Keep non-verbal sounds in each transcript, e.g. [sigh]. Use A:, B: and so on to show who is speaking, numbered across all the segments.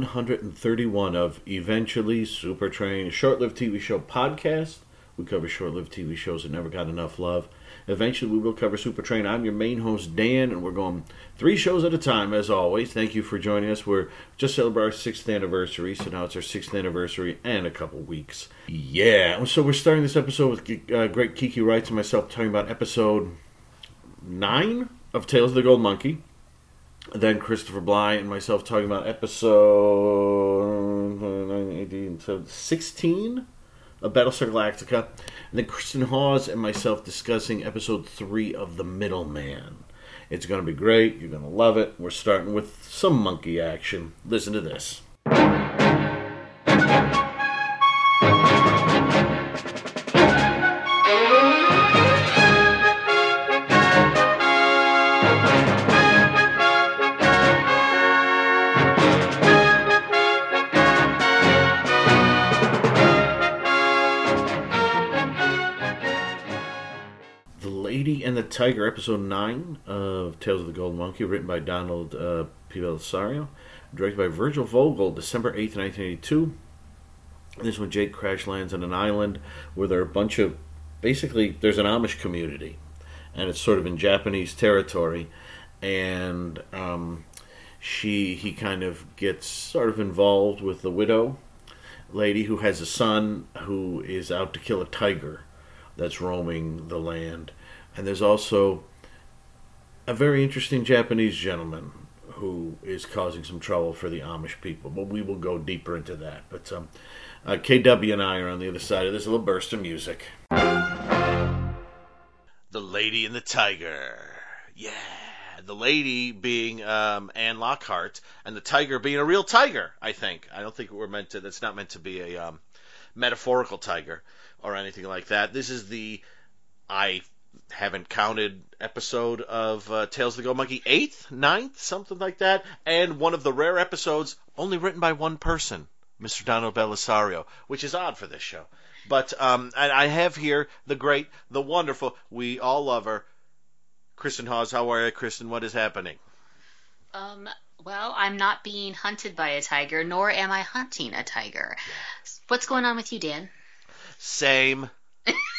A: 131 of Eventually Super Train, a short lived TV show podcast. We cover short lived TV shows that never got enough love. Eventually, we will cover Super Train. I'm your main host, Dan, and we're going three shows at a time, as always. Thank you for joining us. We're just celebrating our sixth anniversary, so now it's our sixth anniversary and a couple weeks. Yeah, so we're starting this episode with uh, great Kiki Wrights and myself talking about episode nine of Tales of the Gold Monkey then Christopher Bly and myself talking about episode uh, 16 of Battlestar Galactica, and then Kristen Hawes and myself discussing episode 3 of The Middleman. It's going to be great. You're going to love it. We're starting with some monkey action. Listen to this. Tiger, episode 9 of Tales of the Golden Monkey, written by Donald uh, P. Bellisario, directed by Virgil Vogel, December 8th, 1982. This one, Jake crash lands on an island where there are a bunch of, basically, there's an Amish community, and it's sort of in Japanese territory, and um, she, he kind of gets sort of involved with the widow lady who has a son who is out to kill a tiger that's roaming the land. And there's also a very interesting Japanese gentleman who is causing some trouble for the Amish people. But we will go deeper into that. But um, uh, KW and I are on the other side of this little burst of music. The Lady and the Tiger. Yeah. The lady being um, Anne Lockhart, and the tiger being a real tiger. I think. I don't think we're meant to. That's not meant to be a um, metaphorical tiger or anything like that. This is the I haven't counted episode of uh, Tales of the Gold Monkey, eighth, ninth, something like that, and one of the rare episodes only written by one person, Mr. Donald Bellisario, which is odd for this show. But um, and I have here the great, the wonderful, we all love her, Kristen Hawes. How are you, Kristen? What is happening?
B: Um, well, I'm not being hunted by a tiger, nor am I hunting a tiger. What's going on with you, Dan?
A: Same. [laughs]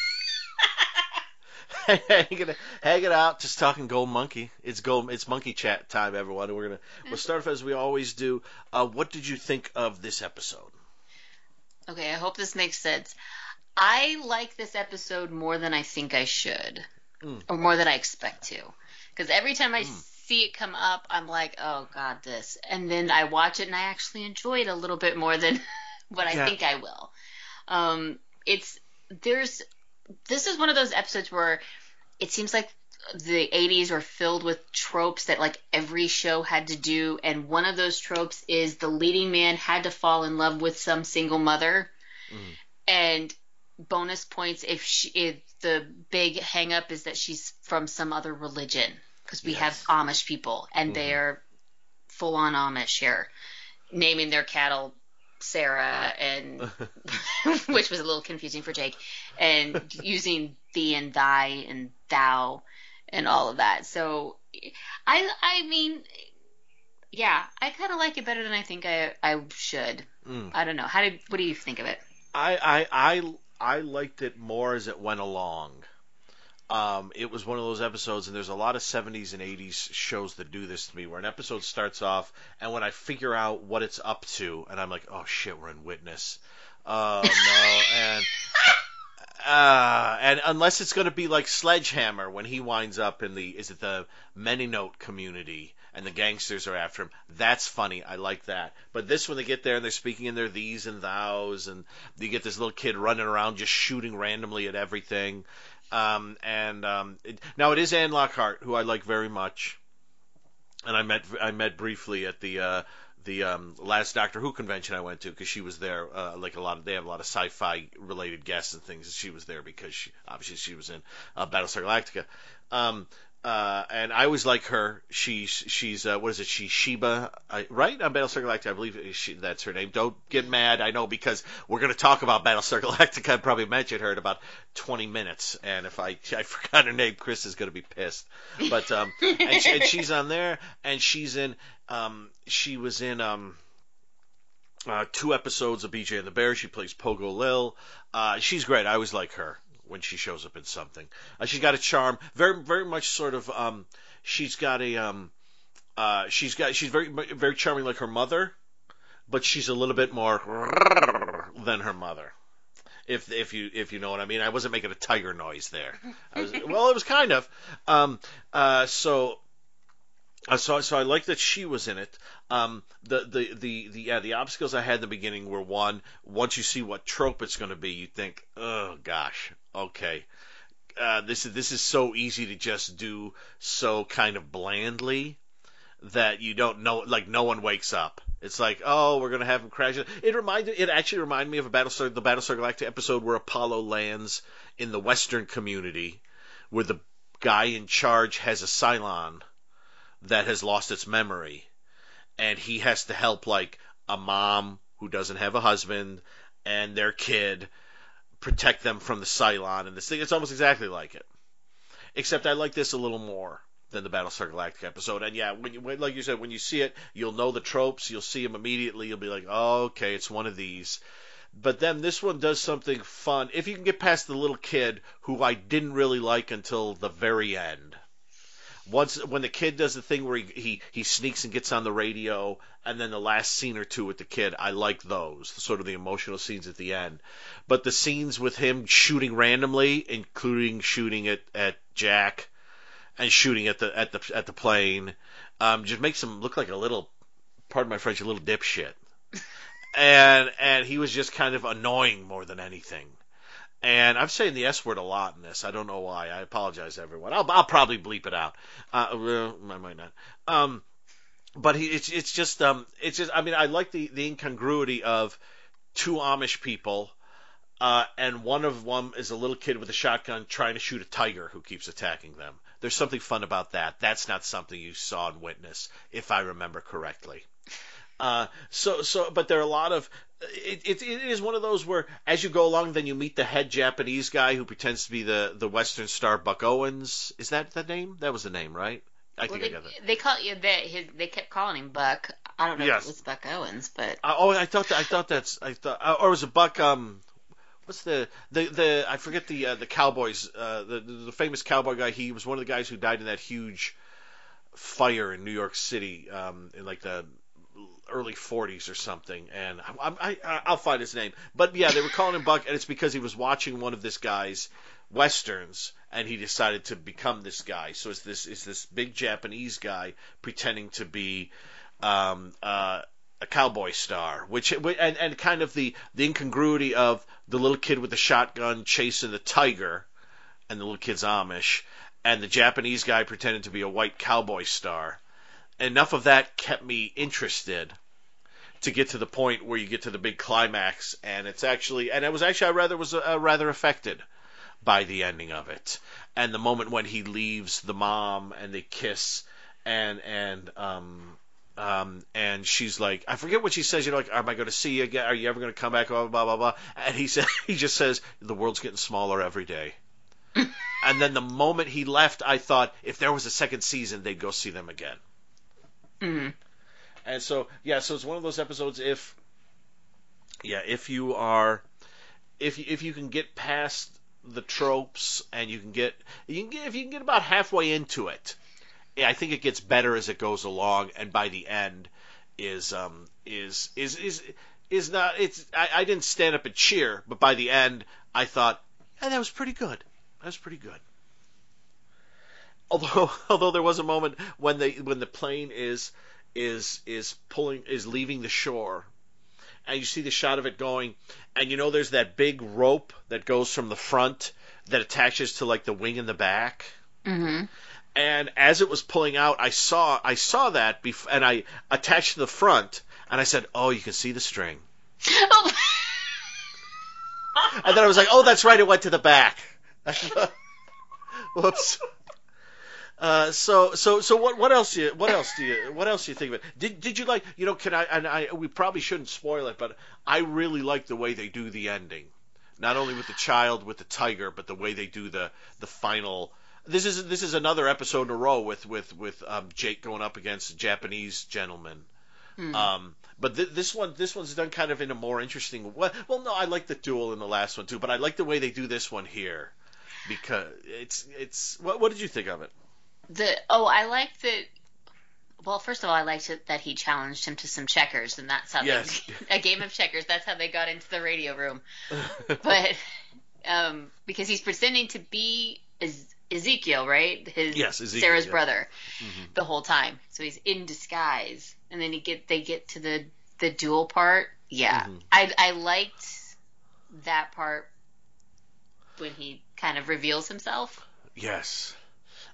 A: hanging, it- hanging out, just talking Gold Monkey. It's gold. It's monkey chat time, everyone. We're gonna we'll start off as we always do. Uh, what did you think of this episode?
B: Okay, I hope this makes sense. I like this episode more than I think I should,
A: Mm.
B: or more than I expect to. Because every time I see it come up, I'm like, oh, God, this. And then I watch it and I actually enjoy it a little bit more than [laughs] what I
A: Yeah.
B: think I will. Um, it's, there's, this is one of those episodes where it seems like the 80s were filled with tropes that like every show had to do and one of those tropes is the leading man had to fall in love with some single mother
A: Mhm.
B: and bonus points if she if the big hang up is that she's from some other religion because we
A: Yes.
B: have Amish people and
A: Mhm.
B: they're full on Amish here naming their cattle Sarah and [laughs] [laughs] which was a little confusing for Jake, and using thee and thy and thou and all of that. So, I I mean, yeah, I kind of like it better than I think I I should.
A: Mm.
B: I don't know. How did what do you think of it?
A: I, I I I liked it more as it went along. Um, it was one of those episodes, and there's a lot of 70s and 80s shows that do this to me, where an episode starts off, and when I figure out what it's up to, and I'm like, oh shit, we're in Witness. Oh no, [laughs] and uh, and unless it's going to be like Sledgehammer when he winds up in the is it the Mennonite community and the gangsters are after him. That's funny. I like that. But this when they get there and they're speaking in their these and thous and you get this little kid running around just shooting randomly at everything. Um, and um, it, now it is Anne Lockhart who I like very much, and I met I met briefly at the uh, the um, last Doctor Who convention I went to because she was there. Uh, like a lot of they have a lot of sci-fi related guests and things. She was there because she obviously she was in uh, Battlestar Galactica. Um, uh, and I always like her. She's she's uh, what is it? She's Sheba, I, right? On Battlestar Galactica, I believe she, that's her name. Don't get mad. I know because we're going to talk about Battlestar [laughs] Galactica. I probably mentioned her in about 20 minutes, and if I I forgot her name, Chris is going to be pissed. But um, and, she, and she's on there, and she's in um, she was in um. Uh, two episodes of BJ and the Bear. She plays Pogo Lil. Uh, she's great. I always like her when she shows up in something. Uh, she's got a charm, very very much sort of. Um, she's got a um, uh, she's got she's very very charming like her mother, but she's a little bit more than her mother. If if you if you know what I mean, I wasn't making a tiger noise there. Was, [laughs] well, it was kind of. Um, uh, so uh, so, so I like that she was in it. Um, the, the, the, the, yeah, the obstacles I had in the beginning were one, once you see what trope it's going to be, you think, oh gosh, okay. Uh, this is, this is so easy to just do so kind of blandly that you don't know, like no one wakes up. It's like, oh, we're gonna have him crash. It reminded, it actually reminded me of a Battlestar, the Battlestar Galactica episode where Apollo lands in the Western community, where the guy in charge has a Cylon that has lost its memory, and he has to help like a mom who doesn't have a husband and their kid protect them from the Cylon and this thing. It's almost exactly like it, except I like this a little more than the Battlestar Galactica episode. And yeah, when you like you said, when you see it, you'll know the tropes. You'll see them immediately. You'll be like, oh, okay, it's one of these. But then this one does something fun. If you can get past the little kid who I didn't really like until the very end once when the kid does the thing where he, he he sneaks and gets on the radio and then the last scene or two with the kid i like those sort of the emotional scenes at the end. But the scenes with him shooting randomly including shooting at at jack and shooting at the at the at the plane um, just makes him look like a little pardon my french a little dipshit. [laughs] And and he was just kind of annoying more than anything and I'm saying the S word a lot in this. I don't know why. I apologize, everyone. I'll, I'll probably bleep it out. Uh, I might not. Um, but he, it's it's just um, it's just. I mean, I like the the incongruity of two Amish people, uh, and one of them is a little kid with a shotgun trying to shoot a tiger who keeps attacking them. There's something fun about that. That's not something you saw and witness, if I remember correctly. Uh, so, so, but there are a lot of. It, it, it is one of those where, as you go along, then you meet the head Japanese guy who pretends to be the the Western Star, Buck Owens. Is that the name? That was the name, right?
B: I well, think they, I got that. They call you they his, they kept calling him Buck. I don't know yes. if it was Buck Owens, but
A: uh, oh, I thought that, I thought that's I thought uh, or was it Buck um what's the the the I forget the uh, the Cowboys uh, the the famous cowboy guy. He was one of the guys who died in that huge fire in New York City um, in like the early 40s or something, and I, I, I'll find his name. But yeah, they were calling him Buck, and it's because he was watching one of this guy's westerns, and he decided to become this guy. So it's this it's this big Japanese guy pretending to be um, uh, a cowboy star, which and, and kind of the the incongruity of the little kid with the shotgun chasing the tiger, and the little kid's Amish, and the Japanese guy pretending to be a white cowboy star enough of that kept me interested to get to the point where you get to the big climax, and it's actually, and it was actually I rather was uh, rather affected by the ending of it, and the moment when he leaves the mom and they kiss, and and um um, and she's like, I forget what she says. You know, like, am I going to see you again? Are you ever going to come back? Blah blah blah blah. And he [laughs] said, he just says, the world's getting smaller every day. [laughs] and then the moment he left, I thought, if there was a second season, they'd go see them again.
B: Mm-hmm.
A: And so, yeah, so it's one of those episodes. If, yeah, if you are, if if you can get past the tropes and you can get, you can get if you can get about halfway into it, I think it gets better as it goes along, and by the end, is um is is is is not it's I, I didn't stand up and cheer, but by the end, I thought, yeah, that was pretty good. That was pretty good although [laughs] although there was a moment when the when the plane is is is pulling is leaving the shore and you see the shot of it going and you know there's that big rope that goes from the front that attaches to like the wing in the back
B: mm-hmm.
A: and as it was pulling out i saw i saw that bef- and i attached to the front and I said, "Oh, you can see the string."
B: Oh, [laughs]
A: And then I was like, "Oh, that's right, it went to the back." [laughs] Whoops. Uh, so so so what what else do you what else do you what else do you think of it? Did did you like you know can I and I we probably shouldn't spoil it, but I really like the way they do the ending. Not only with the child with the tiger, but the way they do the the final. This is this is another episode in a row with with with um, Jake going up against a Japanese gentleman. Um, but th- this one, this one's done kind of in a more interesting. way. well, no, I like the duel in the last one too, but I like the way they do this one here because it's it's. What, what did you think of it?
B: The oh, I liked that. Well, first of all, I liked it that he challenged him to some checkers, and that's how
A: Yes.
B: they, [laughs] a game of checkers. That's how they got into the radio room. [laughs] But um, because he's pretending to be Ezekiel, right? His
A: Yes, Ezekiel,
B: Sarah's
A: yeah.
B: brother
A: Mhm.
B: the whole time. So he's in disguise, and then he get they get to the the duel part. Yeah,
A: Mhm.
B: I I liked that part when he kind of reveals himself.
A: Yes,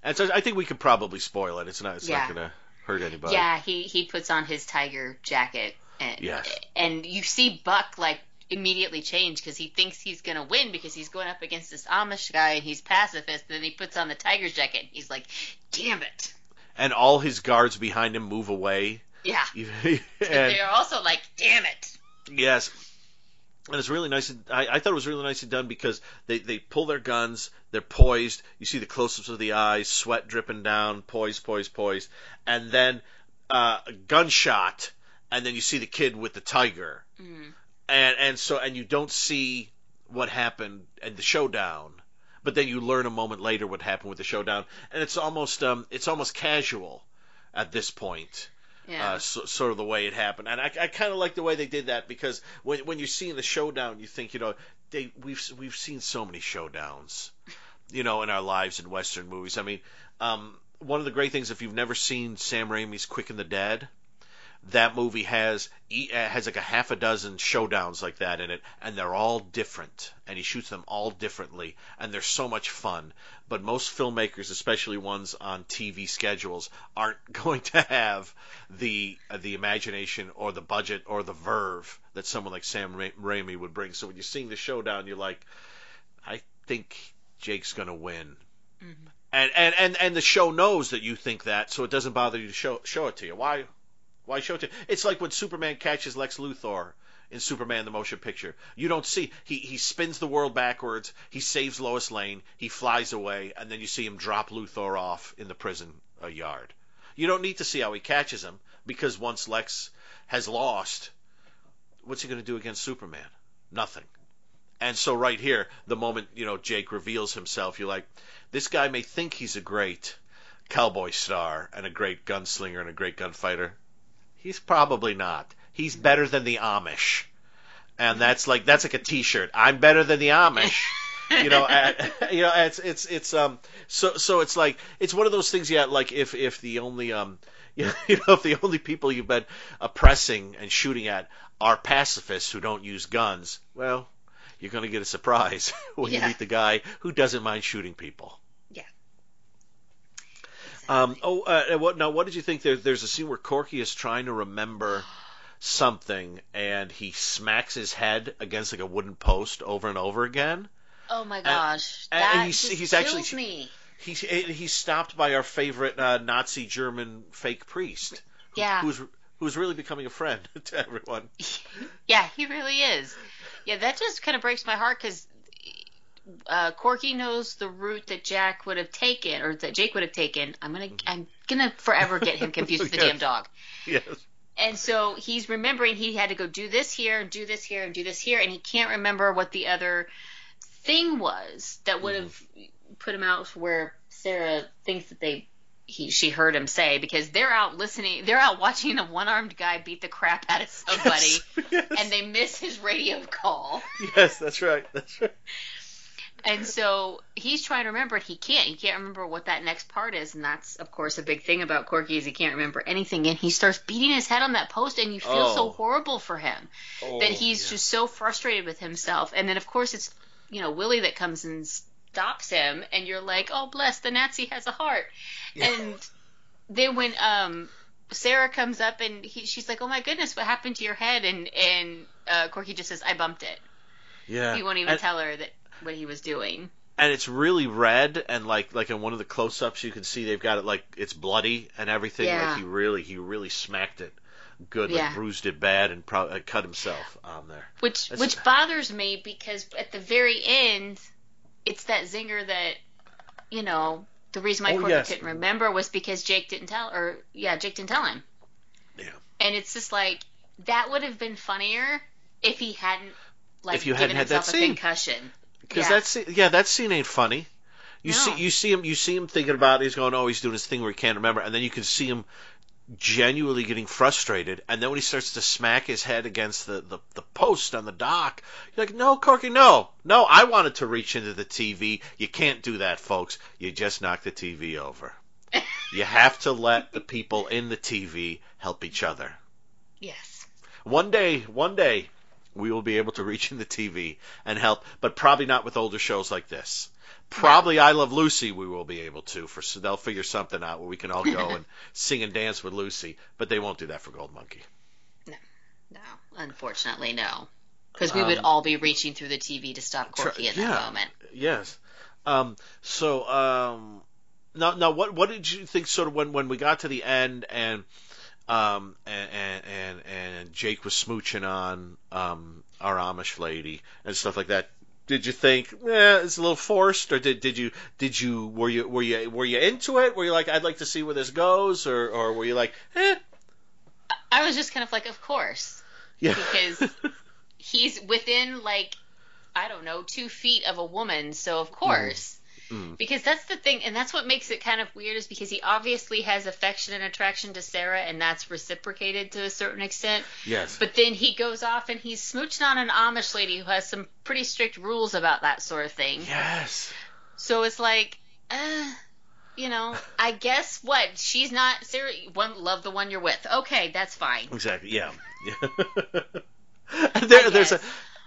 A: and so I think we could probably spoil it. It's not. It's
B: Yeah.
A: not going to hurt anybody.
B: Yeah, he he puts on his tiger jacket, and
A: Yes.
B: and you see Buck like immediately change because he thinks he's gonna win because he's going up against this Amish guy and he's pacifist. And then he puts on the tiger's jacket. And he's like, "Damn it!"
A: And all his guards behind him move away.
B: Yeah, [laughs]
A: and,
B: they're also like, "Damn it!"
A: Yes. And it's really nice. I, I thought it was really nicely done because they, they pull their guns, they're poised. You see the close-ups of the eyes, sweat dripping down, poised, poised, poised, and then uh, a gunshot, and then you see the kid with the tiger,
B: Mm.
A: and and so and you don't see what happened at the showdown, but then you learn a moment later what happened with the showdown, and it's almost um it's almost casual at this point
B: Yeah,
A: uh, so, sort of the way it happened. And I, I kind of like the way they did that because when when you're seeing the showdown, you think you know they we've we've seen so many showdowns, you know, in our lives in Western movies. I mean, um, one of the great things if you've never seen Sam Raimi's Quick and the Dead. That movie has uh, has like a half a dozen showdowns like that in it, and they're all different, and he shoots them all differently, and they're so much fun. But most filmmakers, especially ones on TV schedules, aren't [laughs] going to have the uh, the imagination or the budget or the verve that someone like Sam Ra- Raimi would bring. So when you're seeing the showdown, you're like, I think Jake's gonna win. And, and and and the show knows that you think that, so it doesn't bother you to show show it to you. Why why show it to? It's like when Superman catches Lex Luthor in Superman the Motion Picture. You don't see he he spins the world backwards, he saves Lois Lane, he flies away, and then you see him drop Luthor off in the prison uh, yard. You don't need to see how he catches him because once Lex has lost, what's he going to do against Superman? Nothing. And so right here, the moment you know Jake reveals himself, you're like, this guy may think he's a great cowboy star and a great gunslinger and a great gunfighter. He's probably not. He's better than the Amish, and that's like that's like a T-shirt. I'm better than the Amish. [laughs] you know, and, you know, it's it's it's um so so it's like it's one of those things. Yeah, like if if the only um [laughs] you know if the only people you've been oppressing and shooting at are pacifists who don't use guns, well, you're going to get a surprise [laughs] when you meet the guy who doesn't mind shooting people. Um, oh, uh, what now? What did you think? There, there's a scene where Corky is trying to remember something, and he smacks his head against like a wooden post over and over again.
B: Oh my gosh,
A: and
B: that
A: he's-
B: just
A: he's
B: kills
A: actually-
B: me.
A: He's he's stopped by our favorite uh, Nazi German fake priest, who-
B: Yeah.
A: who's who's really becoming a friend [laughs] to everyone. [laughs]
B: Yeah, he really is. Yeah, that just kind of breaks my heart because uh, Corky knows the route that Jack would have taken, or that Jake would have taken. I'm gonna, I'm gonna forever get him confused with the [laughs]
A: Yes.
B: damn dog.
A: Yes.
B: And so he's remembering he had to go do this here and do this here and do this here, and he can't remember what the other thing was that would have put him out where Sarah thinks that they he she heard him say because they're out listening, they're out watching a one-armed guy beat the crap out of [laughs] somebody,
A: Yes.
B: and they miss his radio call.
A: yes, that's right. That's right.
B: And so he's trying to remember it. He can't. He can't remember what that next part is, and that's of course a big thing about Corky is he can't remember anything. And he starts beating his head on that post, and you feel
A: Oh.
B: so horrible for him
A: Oh,
B: that he's
A: yeah.
B: just so frustrated with himself. And then of course it's you know Willie that comes and stops him, and you're like, oh bless the Nazi has a heart.
A: Yeah.
B: And then when um Sarah comes up and he, she's like, "Oh my goodness, what happened to your head?" And and uh, Corky just says, "I bumped it."
A: Yeah.
B: He won't even
A: and,
B: tell her that what he was doing.
A: and it's really red and like like in one of the close ups you can see they've got it like it's bloody and everything.
B: Yeah.
A: Like he really he really smacked it good,
B: Yeah.
A: like bruised it bad and pro- uh, cut himself on there.
B: Which
A: That's-
B: which bothers me because at the very end, it's that zinger that, you know, the reason my
A: Oh, yes.
B: couldn't remember was because Jake didn't tell, or yeah, Jake didn't tell him.
A: Yeah.
B: And it's just like that would have been funnier if he hadn't like
A: If you
B: given
A: hadn't had that
B: a
A: scene.
B: concussion.
A: Because
B: Yeah.
A: that's yeah, that scene ain't funny. You
B: No.
A: see you see him you see him thinking about it, he's going, Oh, he's doing his thing where he can't remember and then you can see him genuinely getting frustrated and then when he starts to smack his head against the, the, the post on the dock, you're like, No, Corky, no. No, I wanted to reach into the TV. You can't do that, folks. You just knocked the TV over. [laughs] you have to let the people in the TV help each other.
B: Yes.
A: One day, one day, we will be able to reach in the TV and help, but probably not with older shows like this. Probably I Love Lucy we will be able to for so they'll figure something out where we can all go and [laughs] sing and dance with Lucy, but they won't do that for Gold Monkey.
B: No, no, unfortunately, no. Because we would
A: Um,
B: all be reaching through the TV to stop
A: Tr-
B: Corky in
A: yeah.
B: that moment.
A: Yes. Um, so um, now, now, what what did you think? Sort of when when we got to the end and um and and and, and Jake was smooching on um our Amish lady and stuff like that. Did you think, eh, it's a little forced, or did did you did you were you were you were you into it? Were you like, I'd like to see where this goes, or or were you like, eh,
B: I was just kind of like, of course.
A: yeah,
B: Because- [laughs] He's within, like, I don't know, two feet of a woman, so of course.
A: Mm.
B: Because that's the thing, and that's what makes it kind of weird, is because he obviously has affection and attraction to Sarah, and that's reciprocated to a certain extent.
A: yes,
B: But then he goes off and he's smooching on an Amish lady who has some pretty strict rules about that sort of thing.
A: yes,
B: So it's like, uh, you know, I guess what she's not Sarah. One love the one you're with. Okay, that's fine.
A: Exactly. Yeah. [laughs] there, there's a.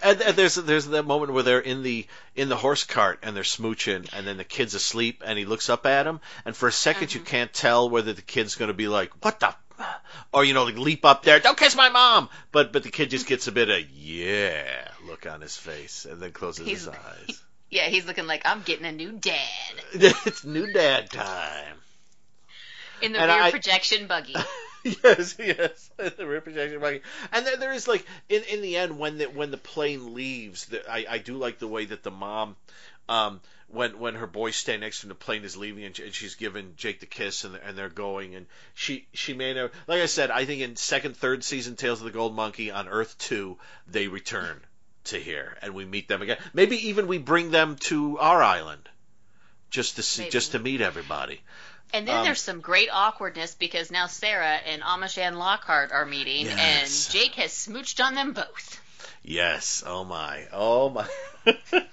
A: and, and there's there's that moment where they're in the in the horse cart and they're smooching and then the kid's asleep and he looks up at him and for a 2nd you
B: Mhm.
A: can't tell whether the kid's going to be like what the f-" or you know like leap up there don't kiss my mom but but the kid just gets a bit of yeah look on his face and then closes his
B: He's-
A: eyes [laughs]
B: Yeah, he's looking like I'm getting a new dad [laughs]
A: it's new dad time
B: in the
A: And
B: rear
A: I-
B: projection buggy. [laughs] [laughs]
A: yes, yes, [laughs] the projection buggy. And then there is like in in the end when the when the plane leaves, the, I I do like the way that the mom, um, when when her boys stand next to him, the plane is leaving and, and she's giving Jake the kiss and and they're going and she she may have like I said I think in second third season Tales of the Gold Monkey on Earth two they return to here and we meet them again. Maybe even we bring them to our island. Just to see,
B: Maybe.
A: just to meet everybody.
B: And then
A: Um,
B: there's some great awkwardness because now Sarah and Amish Anne Lockhart are meeting,
A: Yes.
B: and Jake has smooched on them both.
A: Yes. Oh my. Oh my. [laughs]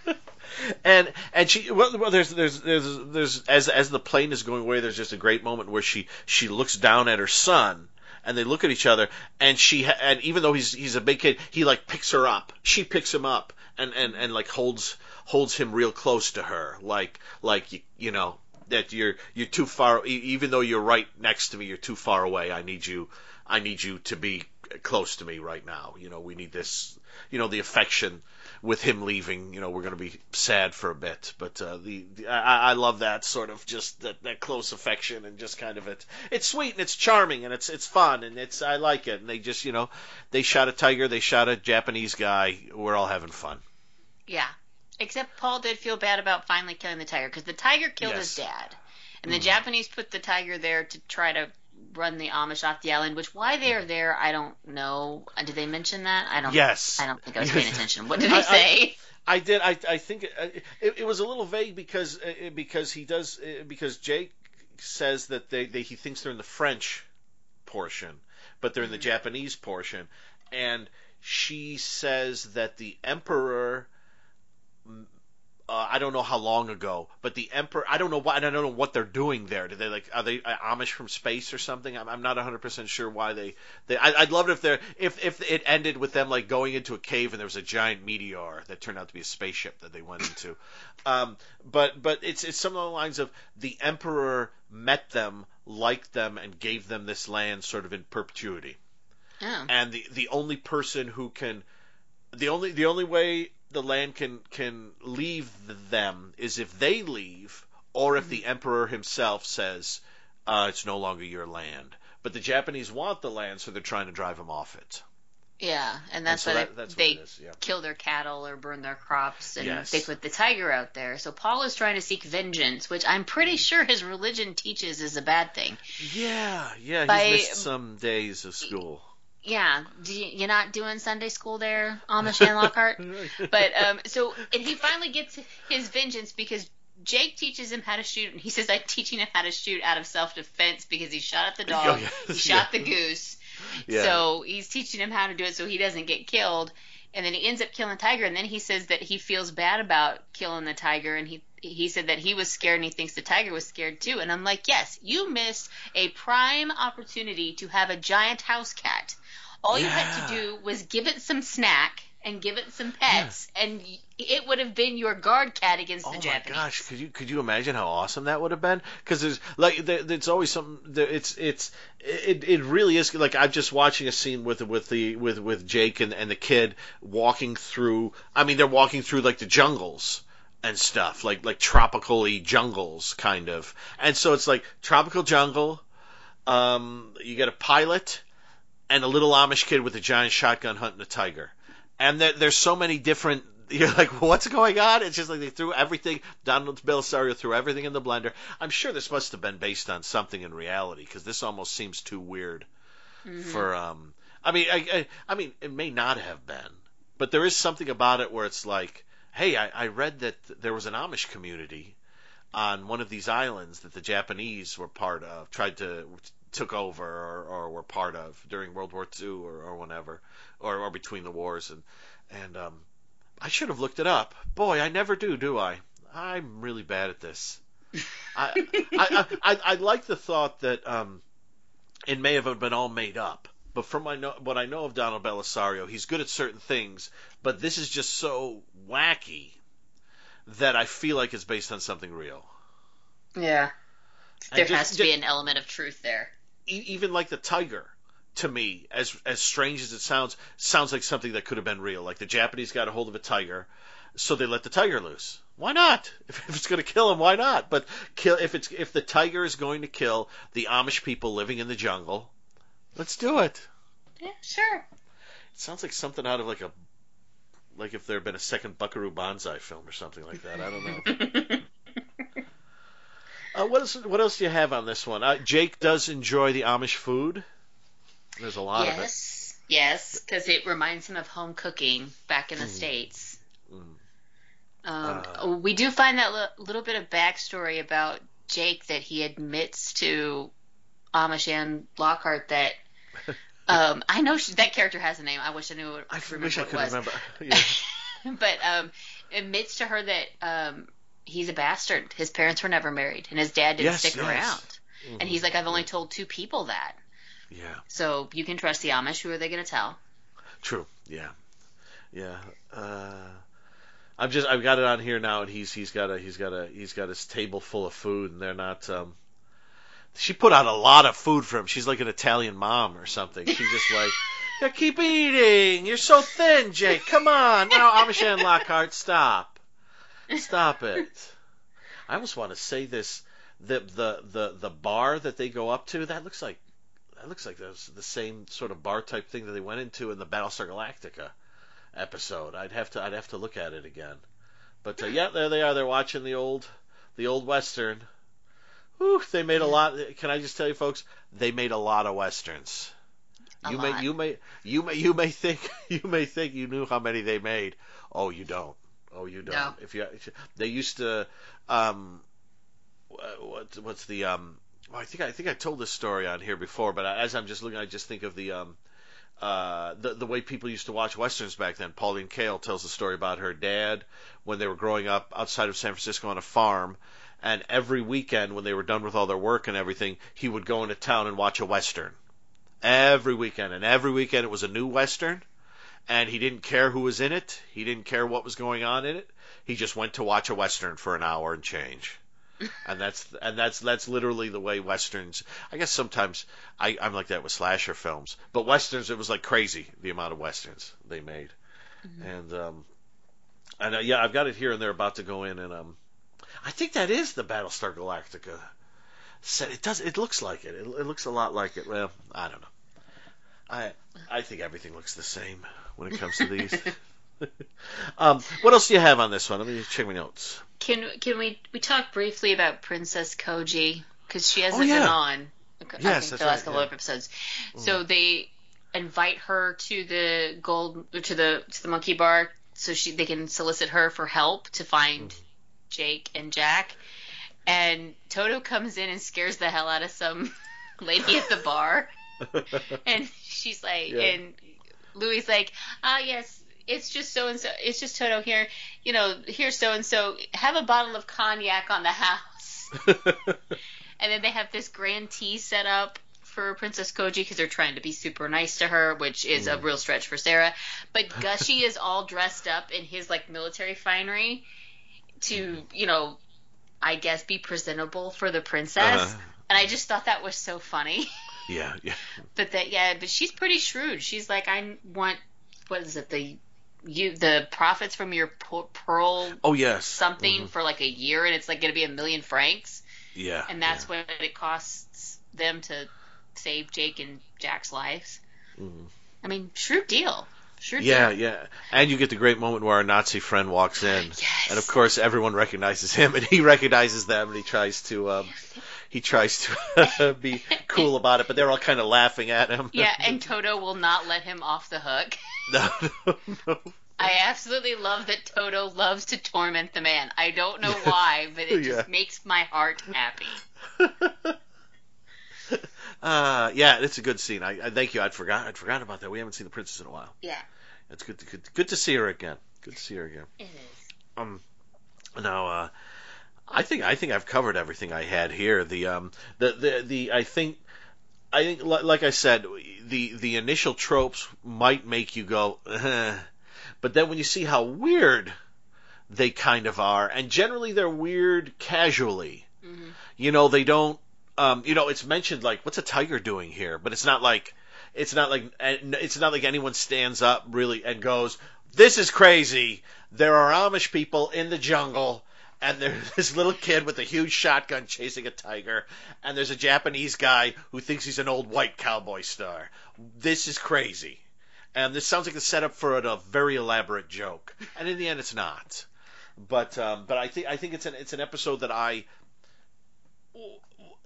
A: and and she well, well there's there's there's there's as as the plane is going away there's just a great moment where she she looks down at her son and they look at each other and she and even though he's he's a big kid he like picks her up she picks him up and and and like holds holds him real close to her like like you, you know that you're you're too far even though you're right next to me you're too far away. I need you I need you to be close to me right now. You know we need this you know the affection with him leaving you know we're going to be sad for a bit. But uh, the, the I, I love that sort of just that, that close affection and just kind of it it's sweet and it's charming and it's it's fun and it's I like it. And they just you know they shot a tiger they shot a Japanese guy. We're all having fun.
B: Yeah. Except Paul did feel bad about finally killing the tiger because the tiger killed his dad, and the
A: Mhm.
B: Japanese put the tiger there to try to run the Amish off the island. Which why they're there, I don't know. Uh, Did they mention that? I don't.
A: yes
B: I don't think I was paying [laughs] attention. What did
A: I-
B: they say?
A: I did. I I think it, it, it was a little vague because uh, because he does uh, because Jake says that they, they he thinks they're in the French portion, but they're in the
B: Mhm.
A: Japanese portion, and she says that the emperor mm, uh, I don't know how long ago, but the emperor. I don't know why. I don't know what they're doing there. Do they like are they uh, Amish from space or something? I'm, I'm not 100 percent sure why they. they I, I'd love it if they're if if it ended with them like going into a cave and there was a giant meteor that turned out to be a spaceship that they went into. um, but but it's it's some of the lines of the emperor met them, liked them, and gave them this land sort of in perpetuity.
B: Oh.
A: And the the only person who can the only the only way the land can can leave them is if they leave, or if the emperor himself says uh, it's no longer your land. But the Japanese want the land, so they're trying to drive them off it.
B: Yeah, and that's
A: so
B: why
A: that- that's what
B: they
A: yeah.
B: kill their cattle or burn their crops, and
A: Yes.
B: they put the tiger out there. So Paul is trying to seek vengeance, which I'm pretty sure his religion teaches is a bad thing.
A: Yeah, yeah. He's
B: By-
A: missed some days of school.
B: Yeah, do you, you're not doing Sunday school there, Amish Anne Lockhart. [laughs] but um, so and he finally gets his vengeance because Jake teaches him how to shoot, and he says, "I'm teaching him how to shoot out of self-defense because he shot at the dog, [laughs]
A: Oh, yes,
B: he shot
A: yeah.
B: the goose,
A: Yeah.
B: so he's teaching him how to do it so he doesn't get killed." And then he ends up killing the tiger, and then he says that he feels bad about killing the tiger, and he he said that he was scared, and he thinks the tiger was scared too. And I'm like, yes, you missed a prime opportunity to have a giant house cat. All you had to do was give it some snack and give it some pets, and it would have been your guard cat against
A: Oh
B: the
A: my
B: Japanese.
A: gosh, could you could you imagine how awesome that would have been? Because there's like there, it's always something. There, it's it's it, it really is like I'm just watching a scene with with the with with Jake and and the kid walking through. I mean, they're walking through like the jungles and stuff, like like tropically jungles kind of. And so it's like tropical jungle. Um, you get a pilot and a little Amish kid with a giant shotgun hunting a tiger. And there, there's so many different. [laughs] You're like, what's going on? It's just like they threw everything. Donald Bellisario threw everything in the blender. I'm sure this must have been based on something in reality because this almost seems too weird for. um I mean, I, I, I mean, it may not have been, but there is something about it where it's like, hey, I, I read that there was an Amish community on one of these islands that the Japanese were part of, tried to took over or, or were part of during World War II or, or whenever, or, or between the wars, and and um, I should have looked it up. Boy, I never do, do I? I'm really bad at this. I, I, I, I, I like the thought that um, it may have been all made up. But from my know, what I know of Donald Bellisario, he's good at certain things, but this is just so wacky that I feel like it's based on something real.
B: Yeah, there
A: just-
B: has to
A: ju-
B: be an element of truth there.
A: Even like the tiger to me as as strange as it sounds sounds like something that could have been real. Like the japanese got a hold of a tiger so they let the tiger loose. Why not? [laughs] If, if it's going to kill him why not? But kill if it's if the tiger is going to kill the amish people living in the jungle let's do it.
B: Yeah, sure.
A: it sounds like something out of like a like if there had been a second buckaroo banzai film or something like that. I don't know [laughs] uh, what, else, what else do you have on this one uh, jake does enjoy the amish food there's a lot of it
B: yes, yes, because it reminds him of home cooking back in the states.
A: Mm.
B: Um,
A: Uh.
B: we do find that li- little bit of backstory about Jake that he admits to Amish Anne Lockhart that. [laughs] Um, I know she, that character has a name. I wish I knew. What,
A: I wish I could remember. [laughs] Yeah. [laughs]
B: but um, admits to her that um, he's a bastard. His parents were never married, and his dad didn't
A: Yes,
B: stick
A: yes.
B: around. And he's like, I've only told two people that.
A: yeah,
B: So you can trust the Amish. Who are they going to tell?
A: true. Yeah, yeah. Uh, I'm just I've got it on here now, and he's he's got a he's got a he's got his table full of food, and they're not. Um, she put out a lot of food for him. She's like an Italian mom or something. She's just [laughs] like, yeah, keep eating. You're so thin, Jake. Come on now, Amish Anne Lockhart, stop, stop it. I almost want to say this. The the the the bar that they go up to that looks like that looks like that's the same sort of bar type thing that they went into in the Battlestar Galactica episode. I'd have to I'd have to look at it again. But uh, yeah, there they are. They're watching the old the old western. Whew, they made a lot. Can I just tell you, folks? They made a lot of westerns.
B: A
A: you
B: lot.
A: may you may you may you may think [laughs] you may think you knew how many they made. Oh, you don't. Oh, you don't.
B: No.
A: If you they used to um what what's the um well, I think I think I told this story on here before, but as I'm just looking, I just think of the um uh, the the way people used to watch westerns back then. Pauline Kael tells a story about her dad when they were growing up outside of San Francisco on a farm, and every weekend when they were done with all their work and everything, he would go into town and watch a western. Every weekend, and every weekend it was a new western, and he didn't care who was in it. He didn't care what was going on in it. He just went to watch a western for an hour and change [laughs] and that's and that's that's literally the way westerns. I guess sometimes I, I'm like that with slasher films, but westerns it was like crazy the amount of westerns they made, mm-hmm. and um, and uh, yeah, I've got it here, and they're about to go in, and um, I think that is the Battlestar Galactica set. It does. It looks like it. It, it looks a lot like it. Well, I don't know. I I think everything looks the same when it comes to these. [laughs] um, what else do you have on this one? Let me check my notes.
B: Can can we we talk briefly about Princess Koji because she hasn't oh, yeah. been on?
A: Yes,
B: the last couple of episodes. Mm. So they invite her to the gold to the to the monkey bar so she they can solicit her for help to find mm. Jake and Jack. And Todo comes in and scares the hell out of some [laughs] lady at the bar. [laughs] and she's like, yeah. and Louis like, ah yes, it's just so and so. It's just Todo here. You know, here's so and so. Have a bottle of cognac on the house. [laughs] and then they have this grand tea set up for Princess Koji because they're trying to be super nice to her, which is mm. a real stretch for Sarah. But [laughs] Gushie is all dressed up in his like military finery to, you know, I guess be presentable for the princess. Uh-huh. And I just thought that was so funny. [laughs]
A: Yeah, yeah.
B: but that yeah, but she's pretty shrewd. She's like, I want what is it the you the profits from your pearl
A: oh yes
B: something mm-hmm. for like a year and it's like going to be a million francs
A: yeah
B: and that's
A: yeah.
B: what it costs them to save jake and jack's lives mm-hmm. i mean shrewd deal Sure
A: yeah,
B: deal.
A: yeah. And you get the great moment where our Nazi friend walks in.
B: Yes.
A: And of course everyone recognizes him and he recognizes them and he tries to um he tries to be cool about it, but they're all kind of laughing at him.
B: Yeah, and Todo will not let him off the hook. [laughs]
A: No, no, no.
B: I absolutely love that Todo loves to torment the man. I don't know why, but it just makes my heart happy. [laughs]
A: uh, yeah, it's a good scene. I, I thank you. I'd forgot. I'd forgotten about that. We haven't seen the princess in a while.
B: Yeah,
A: it's good. To, good, good to see her again. Good to see her again.
B: It is.
A: Um, now, uh, I think I think I've covered everything I had here. The um the the, the I think I think like I said the the initial tropes might make you go eh. but then when you see how weird they kind of are and generally they're weird casually. Mm-hmm. You know, they don't um you know, it's mentioned like what's a tiger doing here, but it's not like it's not like it's not like anyone stands up really and goes, "This is crazy. There are Amish people in the jungle and there's [laughs] this little kid with a huge shotgun chasing a tiger, and there's a Japanese guy who thinks he's an old white cowboy star. This is crazy. And this sounds like the setup for a, a very elaborate joke, and in the end, it's not. But um, but I think I think it's an it's an episode that I.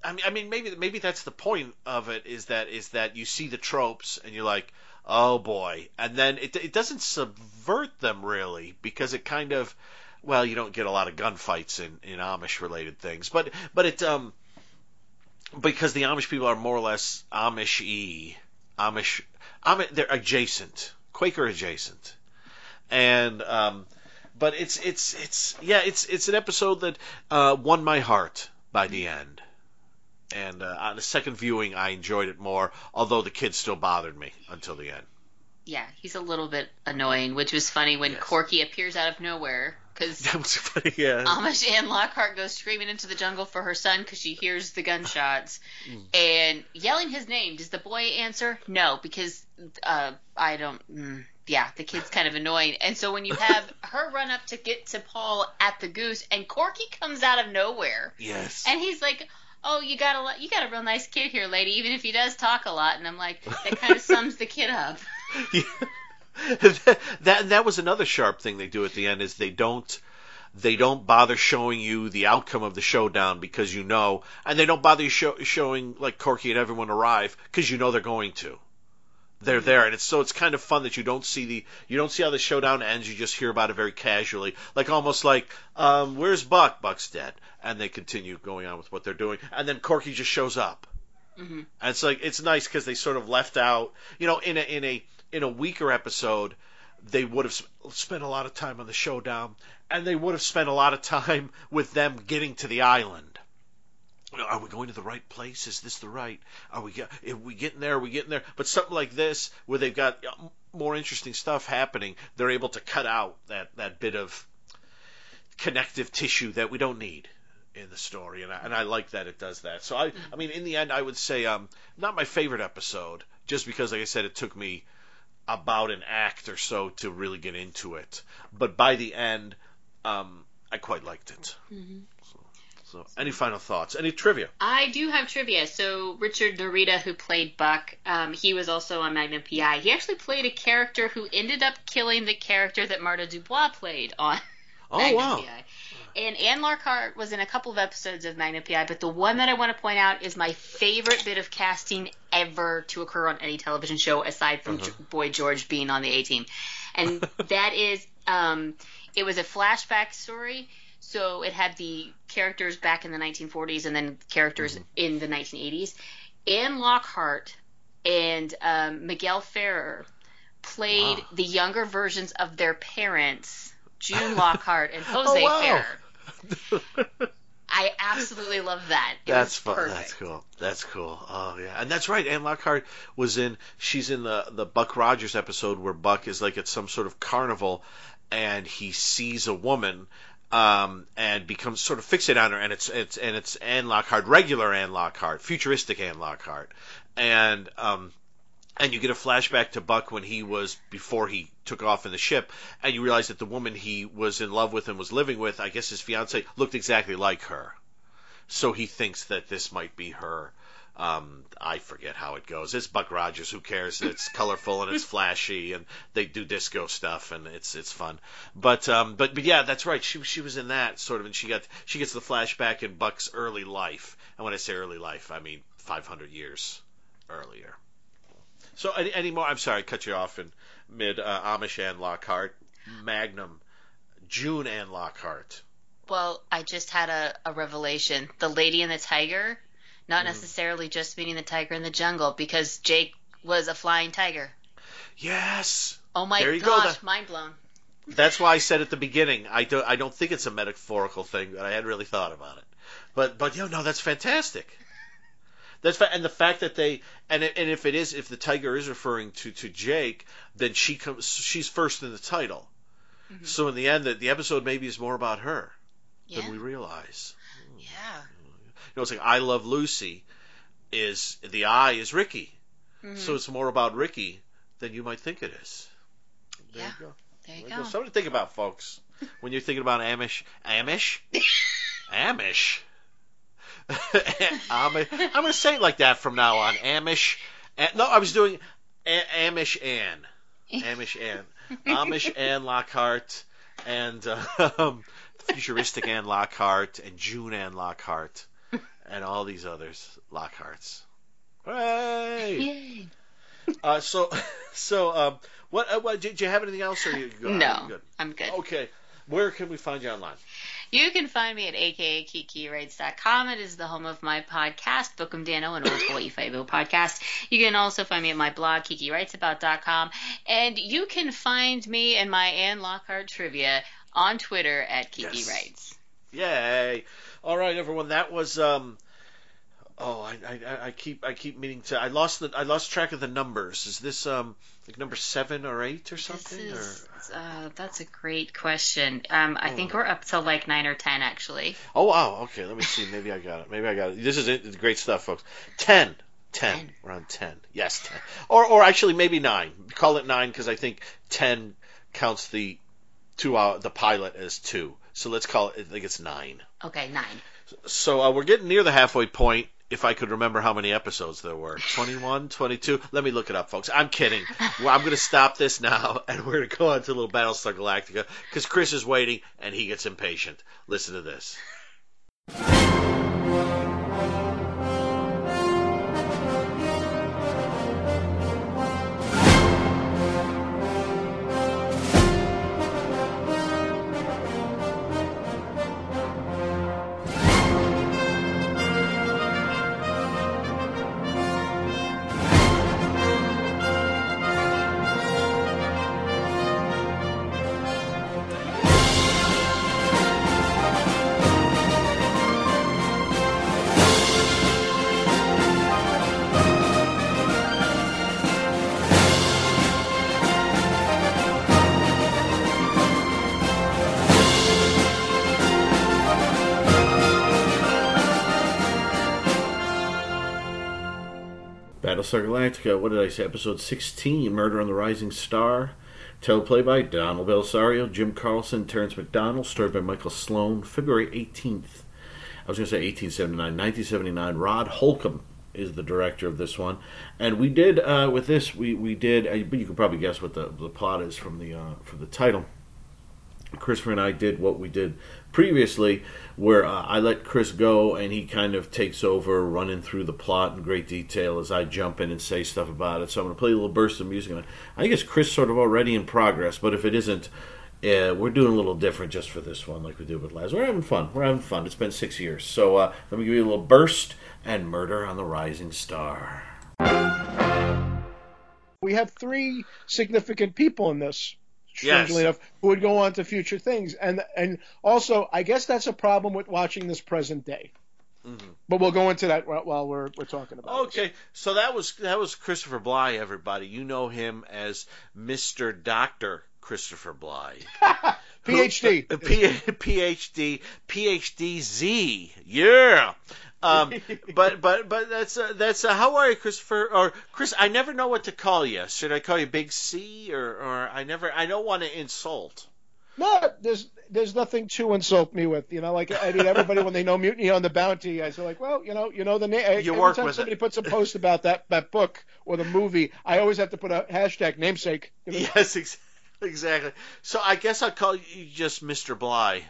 A: I mean, I mean, maybe maybe that's the point of it is that is that you see the tropes and you're like, oh boy, and then it it doesn't subvert them really because it kind of well, you don't get a lot of gunfights in, in Amish related things, but but it um because the Amish people are more or less Amish-y, Amish, Amish they're adjacent, Quaker adjacent, and um, but it's it's it's yeah it's it's an episode that uh, won my heart by the end. And uh, on the second viewing, I enjoyed it more, although the kid still bothered me until the end.
B: Yeah, he's a little bit annoying, which was funny when yes. Corky appears out of nowhere because [laughs]
A: that was funny. Yeah.
B: Amish Anne Lockhart goes screaming into the jungle for her son because she hears the gunshots mm. and yelling his name. Does the boy answer? No, because uh, I don't. Mm, yeah, the kid's kind of annoying. And so when you [laughs] have her run up to get to Paul at the goose, and Corky comes out of nowhere.
A: Yes.
B: And he's like, "Oh, you got a you got a real nice kid here, lady. Even if he does talk a lot." And I'm like, that kind of [laughs] sums the kid up.
A: Yeah. That that was another sharp thing they do at the end is they don't they don't bother showing you the outcome of the showdown because you know, and they don't bother show, showing like Corky and everyone arrive because you know they're going to. They're there, and it's so it's kind of fun that you don't see the you don't see how the showdown ends. You just hear about it very casually, like almost like, um, "Where's Buck? Buck's dead," and they continue going on with what they're doing, and then Corky just shows up
B: Mm-hmm.
A: And it's like it's nice because they sort of left out, you know, in a in a in a weaker episode, they would have spent a lot of time on the showdown, and they would have spent a lot of time with them getting to the island. Are we going to the right place? Is this the right? Are we get, are we getting there? Are we getting there? But something like this, where they've got uh, more interesting stuff happening, they're able to cut out that that bit of connective tissue that we don't need in the story, and I, and I like that it does that. So I, I mean, in the end, I would say um, not my favorite episode, just because, like I said, it took me about an act or so to really get into it. But by the end, um, I quite liked it.
B: Mm-hmm.
A: So, so, any final thoughts? Any trivia?
B: I do have trivia. So Richard Narita, who played Buck, um, he was also on Magnum PI. He actually played a character who ended up killing the character that Marta Dubois played on
A: Oh
B: Magnum
A: wow!
B: PI. And Anne Lockhart was in a couple of episodes of Magnum PI, but the one that I want to point out is my favorite bit of casting ever to occur on any television show, aside from
A: Uh-huh.
B: Boy George being on the A Team, and [laughs] that is um, it was a flashback story. So it had the characters back in the 1940s and then characters
A: Mm-hmm.
B: in the 1980s. Anne Lockhart and um, Miguel Ferrer played
A: Wow.
B: the younger versions of their parents, June [laughs] Lockhart and Jose
A: Oh, wow.
B: Ferrer. [laughs] I absolutely love that. It
A: That's fun.
B: perfect.
A: That's cool. That's cool. Oh yeah, and that's right. Anne Lockhart was in. She's in the the Buck Rogers episode where Buck is like at some sort of carnival, and he sees a woman. Um, and becomes sort of fixated on her, and it's it's and it's Anne Lockhart, regular Anne Lockhart, futuristic Anne Lockhart, and um, and you get a flashback to Buck when he was before he took off in the ship, and you realize that the woman he was in love with and was living with, I guess his fiance, looked exactly like her. So he thinks that this might be her. Um, I forget how it goes. It's Buck Rogers. Who cares? It's colorful and it's [laughs] flashy, and they do disco stuff, and it's it's fun. But um, but but yeah, that's right. She she was in that sort of, and she got she gets the flashback in Buck's early life. And when I say early life, I mean 500 years earlier. So any, any more? I'm sorry, I cut you off in mid uh, Amish and Lockhart, Magnum, June and Lockhart.
B: Well, I just had a, a revelation. The Lady and the Tiger,
A: Mm.
B: not necessarily just meaning the tiger in the jungle, because Jake was a flying tiger.
A: Yes,
B: Oh my
A: There you go,
B: gosh, mind blown.
A: that's why I said at the beginning. I don't I don't think it's a metaphorical thing, but I hadn't really thought about it. But but you know, no, that's fantastic. That's fa- and the fact that they and it, and if it is if the tiger is referring to to Jake, then she comes she's first in the title.
B: Mhm.
A: So in the end, the, the episode maybe is more about her
B: Yeah,
A: than we realize.
B: yeah.
A: You know, it's like I Love Lucy is the I is Ricky,
B: Mhm.
A: so it's more about Ricky than you might think it is. There
B: Yeah,
A: you go.
B: there you
A: There
B: go.
A: Something to think about, folks, when you're thinking about Amish. Amish? [laughs] Amish? I'm going to say it like that from now on. Amish. A- no, I was doing A- Amish Ann. Amish Ann. Amish Ann Lockhart and um, futuristic Ann Lockhart and June Ann Lockhart and all these others Lockharts. Hooray!
B: Yay.
A: Uh, so, [laughs] so um, what? Uh, what? Did you have anything else, or are you good? Are
B: No,
A: good?
B: I'm good.
A: Okay. Where can we find you online?
B: You can find me at akakikirights.com. It is the home of my podcast, Bookum Dano, an old Hawaii Five-O podcast. You can also find me at my blog, kikightsabout.com. And you can find me and my Anne Lockhart trivia on Twitter at Kiki
A: Yes.
B: Writes.
A: Yay! All right, everyone. That was um. Oh, I, I, I keep I keep meaning to. I lost the I lost track of the numbers. Is this um like number seven or eight or
B: This
A: something?
B: is, uh, that's a great question. Um, I think we're up to like nine or ten, actually.
A: Oh wow. Okay. Let me see. Maybe I got it. Maybe I got it. This is it. It's great stuff, folks. Ten. Ten.
B: Ten.
A: We're on ten. Yes, ten. Or or actually maybe nine. Call it nine because I think ten counts the two hour the pilot as two. So let's call it. I think it's nine.
B: Okay, nine.
A: So uh, we're getting near the halfway point. If I could remember how many episodes there were 21, 22. Let me look it up, folks. I'm kidding. Well, I'm going to stop this now [laughs] and we're going to go on to a little Battlestar Galactica because Chris is waiting and he gets impatient. Listen to this.
C: Battlestar Galactica, what did I say? Episode 16, Murder on the Rising Star. Teleplay by Donald Bellisario, Jim Carlson, Terrence McDonald, starred by Michael Sloan, February 18th. I was going to say 1879, 1979. Rod Holcomb is the director of this one, and we did uh, with this we we did. Uh, but you can probably guess what the, the plot is from the uh, from the title. Christopher and I did what we did previously, where uh, I let Chris go and he kind of takes over, running through the plot in great detail as I jump in and say stuff about it. So I'm going to play a little burst of music. On it. I it's Chris sort of already in progress, but if it isn't, uh, we're doing a little different just for this one, like we did with Laz. We're having fun. We're having fun. It's been six years. So uh, let me give you a little burst and Murder on the Rising Star.
D: We have three significant people in this strangely
A: Yes.
D: enough, who would go on to future things. And and also, I guess that's a problem with watching this present day. Mm-hmm. But we'll go into that while we're we're talking about. this.
A: Okay, so that was that was Christopher Bly. Everybody, you know him as Mister Doctor Christopher Bly.
D: PhD. [laughs]
A: P- uh, PhD, PhD Z. Yeah. Um, [laughs] but but but that's uh, that's uh, how are you, Christopher? Or Chris? I never know what to call you. Should I call you Big C or or I never I don't want to insult.
D: No, there's there's nothing to insult me with. You know, like I mean, everybody when they know Mutiny on the Bounty, I say like, well, you know, you know the name.
A: You
D: every
A: work
D: time
A: with
D: somebody
A: it.
D: puts a post about that that book or the movie, I always have to put a hashtag namesake. You [laughs] know?
A: Yes, ex- exactly. So I guess I'll call you just Mr. Bly.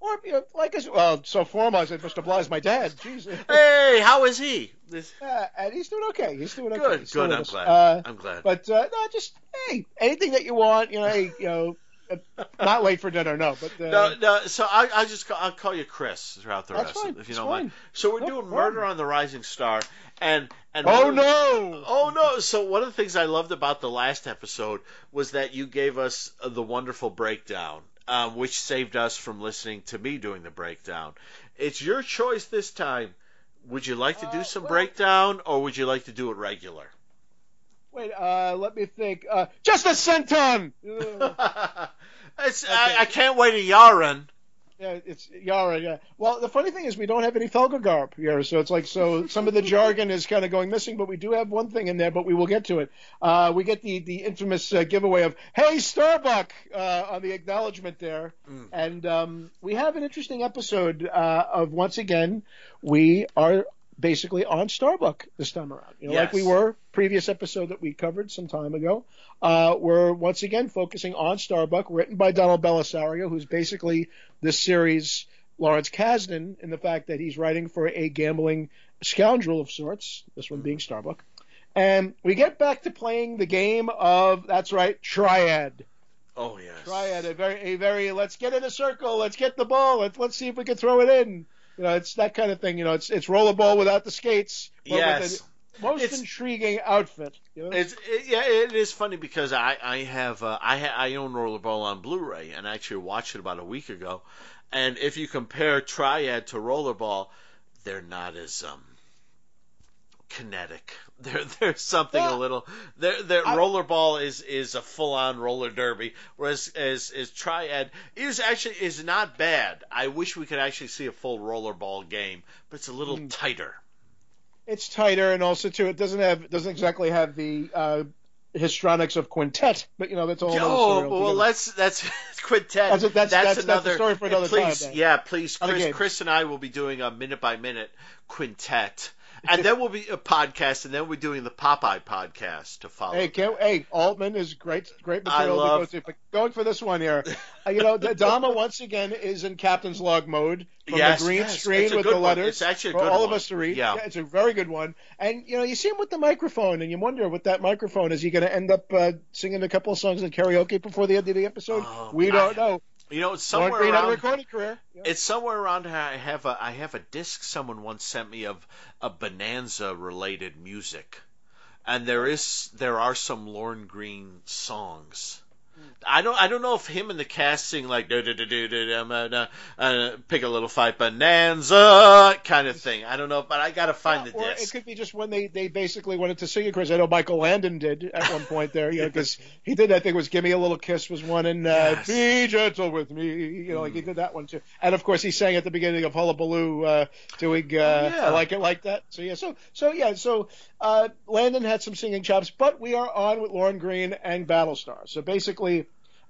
D: Or you know, like I said, well, so formal. I said, Mr. Bly's my dad. Jesus.
A: Hey, how is he? This,
D: Uh, and he's doing okay. He's doing okay.
A: good,
D: He's
A: good. I'm
D: us.
A: glad.
D: Uh,
A: I'm glad.
D: but uh, no, just hey, anything that you want. You know, hey, you know, uh, not late for dinner, no. But uh,
A: No, no. So I, I just call, I'll call you Chris throughout the rest,
D: fine,
A: if you don't
D: fine.
A: mind. So we're
D: No
A: doing
D: problem.
A: Murder on the Rising Star, and and
D: oh no,
A: Oh no! So one of the things I loved about the last episode was that you gave us the wonderful breakdown, um, which saved us from listening to me doing the breakdown. It's your choice this time. Would you like to do
D: Uh,
A: some
D: well-
A: breakdown, or would you like to do it regular?
D: wait. Uh, let me think. Uh, just a centon. [laughs] [laughs]
A: I, I can't wait a yahren.
D: Yeah, it's Yara. Yeah. Well, the funny thing is we don't have any felgercarb here, so it's like so some of the jargon is kind of going missing, but we do have one thing in there, but we will get to it. Uh, we get the the infamous uh, giveaway of "Hey Starbuck" uh, on the acknowledgement there,
A: Mm.
D: and um, we have an interesting episode uh, of once again we are basically on Starbuck this time around. You know, like we were previous episode that we covered some time ago. Uh, we're once again focusing on Starbuck, written by Donald Bellisario, who's basically this series Lawrence Kasdan in the fact that he's writing for a gambling scoundrel of sorts, this one being Starbuck. And we get back to playing the game of, that's right, Triad.
A: Oh yes.
D: Triad, a very, a very, let's get in a circle, let's get the ball, let's, let's see if we can throw it in. You know, it's that kind of thing. You know, it's it's rollerball without the skates. but with
A: Yes.
D: most
A: It's-
D: intriguing outfit. You know?
A: It's it, yeah, it is funny because I I have uh, I ha, I own Rollerball on Blu-ray and I actually watched it about a week ago, and if you compare Triad to Rollerball, they're not as um kinetic. [laughs] There there's something
D: Yeah.
A: a little there there
D: I-
A: Rollerball is is a full-on roller derby, whereas as is Triad is actually is not bad. I wish we could actually see a full Rollerball game, but it's a little
D: Mm.
A: tighter.
D: it's tighter, and also too, it doesn't have doesn't exactly have the uh, histrionics of quintet. But you know, that's all.
A: Oh well, that's that's [laughs] quintet.
D: That's a- that's- that's- that's
A: another
D: story for another
A: please,
D: time, then.
A: Yeah, please, Chris. Chris and I will be doing a minute by minute quintet, and then we'll be a podcast, and then we're doing the Popeye podcast to follow.
D: Hey, can't, hey, Altman is great, great
A: I
D: material
A: love-
D: to go to. But going for this one here, uh, you know, the Dama [laughs] once again is in captain's log mode from
A: Yes,
D: the green
A: yes,
D: screen
A: it's
D: with the
A: one.
D: letters
A: It's actually a
D: for
A: good
D: all of us to read.
A: Yeah.
D: it's a very good one. And you know, you see him with the microphone, and you wonder with that microphone, is he going to end up uh, singing a couple of songs in karaoke before the end of the episode?
A: Oh,
D: we don't know.
A: You know, it's somewhere
D: Greene had a
A: around.
D: recording career. Yeah.
A: It's somewhere around here. I have a I have a disc someone once sent me of a Bonanza related music, and there is there are some Lorne Greene songs. I don't I don't know if him and the cast sing like do do do do do uh, pick a little fight bonanza kind of thing. I don't know, but I gotta find the
D: or it could be just when they, they basically wanted to sing it. Because I know Michael Landon did at one point there, you know, because he did that thing was "Give Me a Little Kiss" was one, and uh,
A: Yes.
D: "Be Gentle with Me," you know, like he did that one too. And of course, he sang at the beginning of Hullabaloo, uh, doing uh,
A: yeah.
D: "I Like It Like That." So yeah, so so yeah, so uh, Landon had some singing chops, but we are on with Lorne Greene and Battlestar. So basically.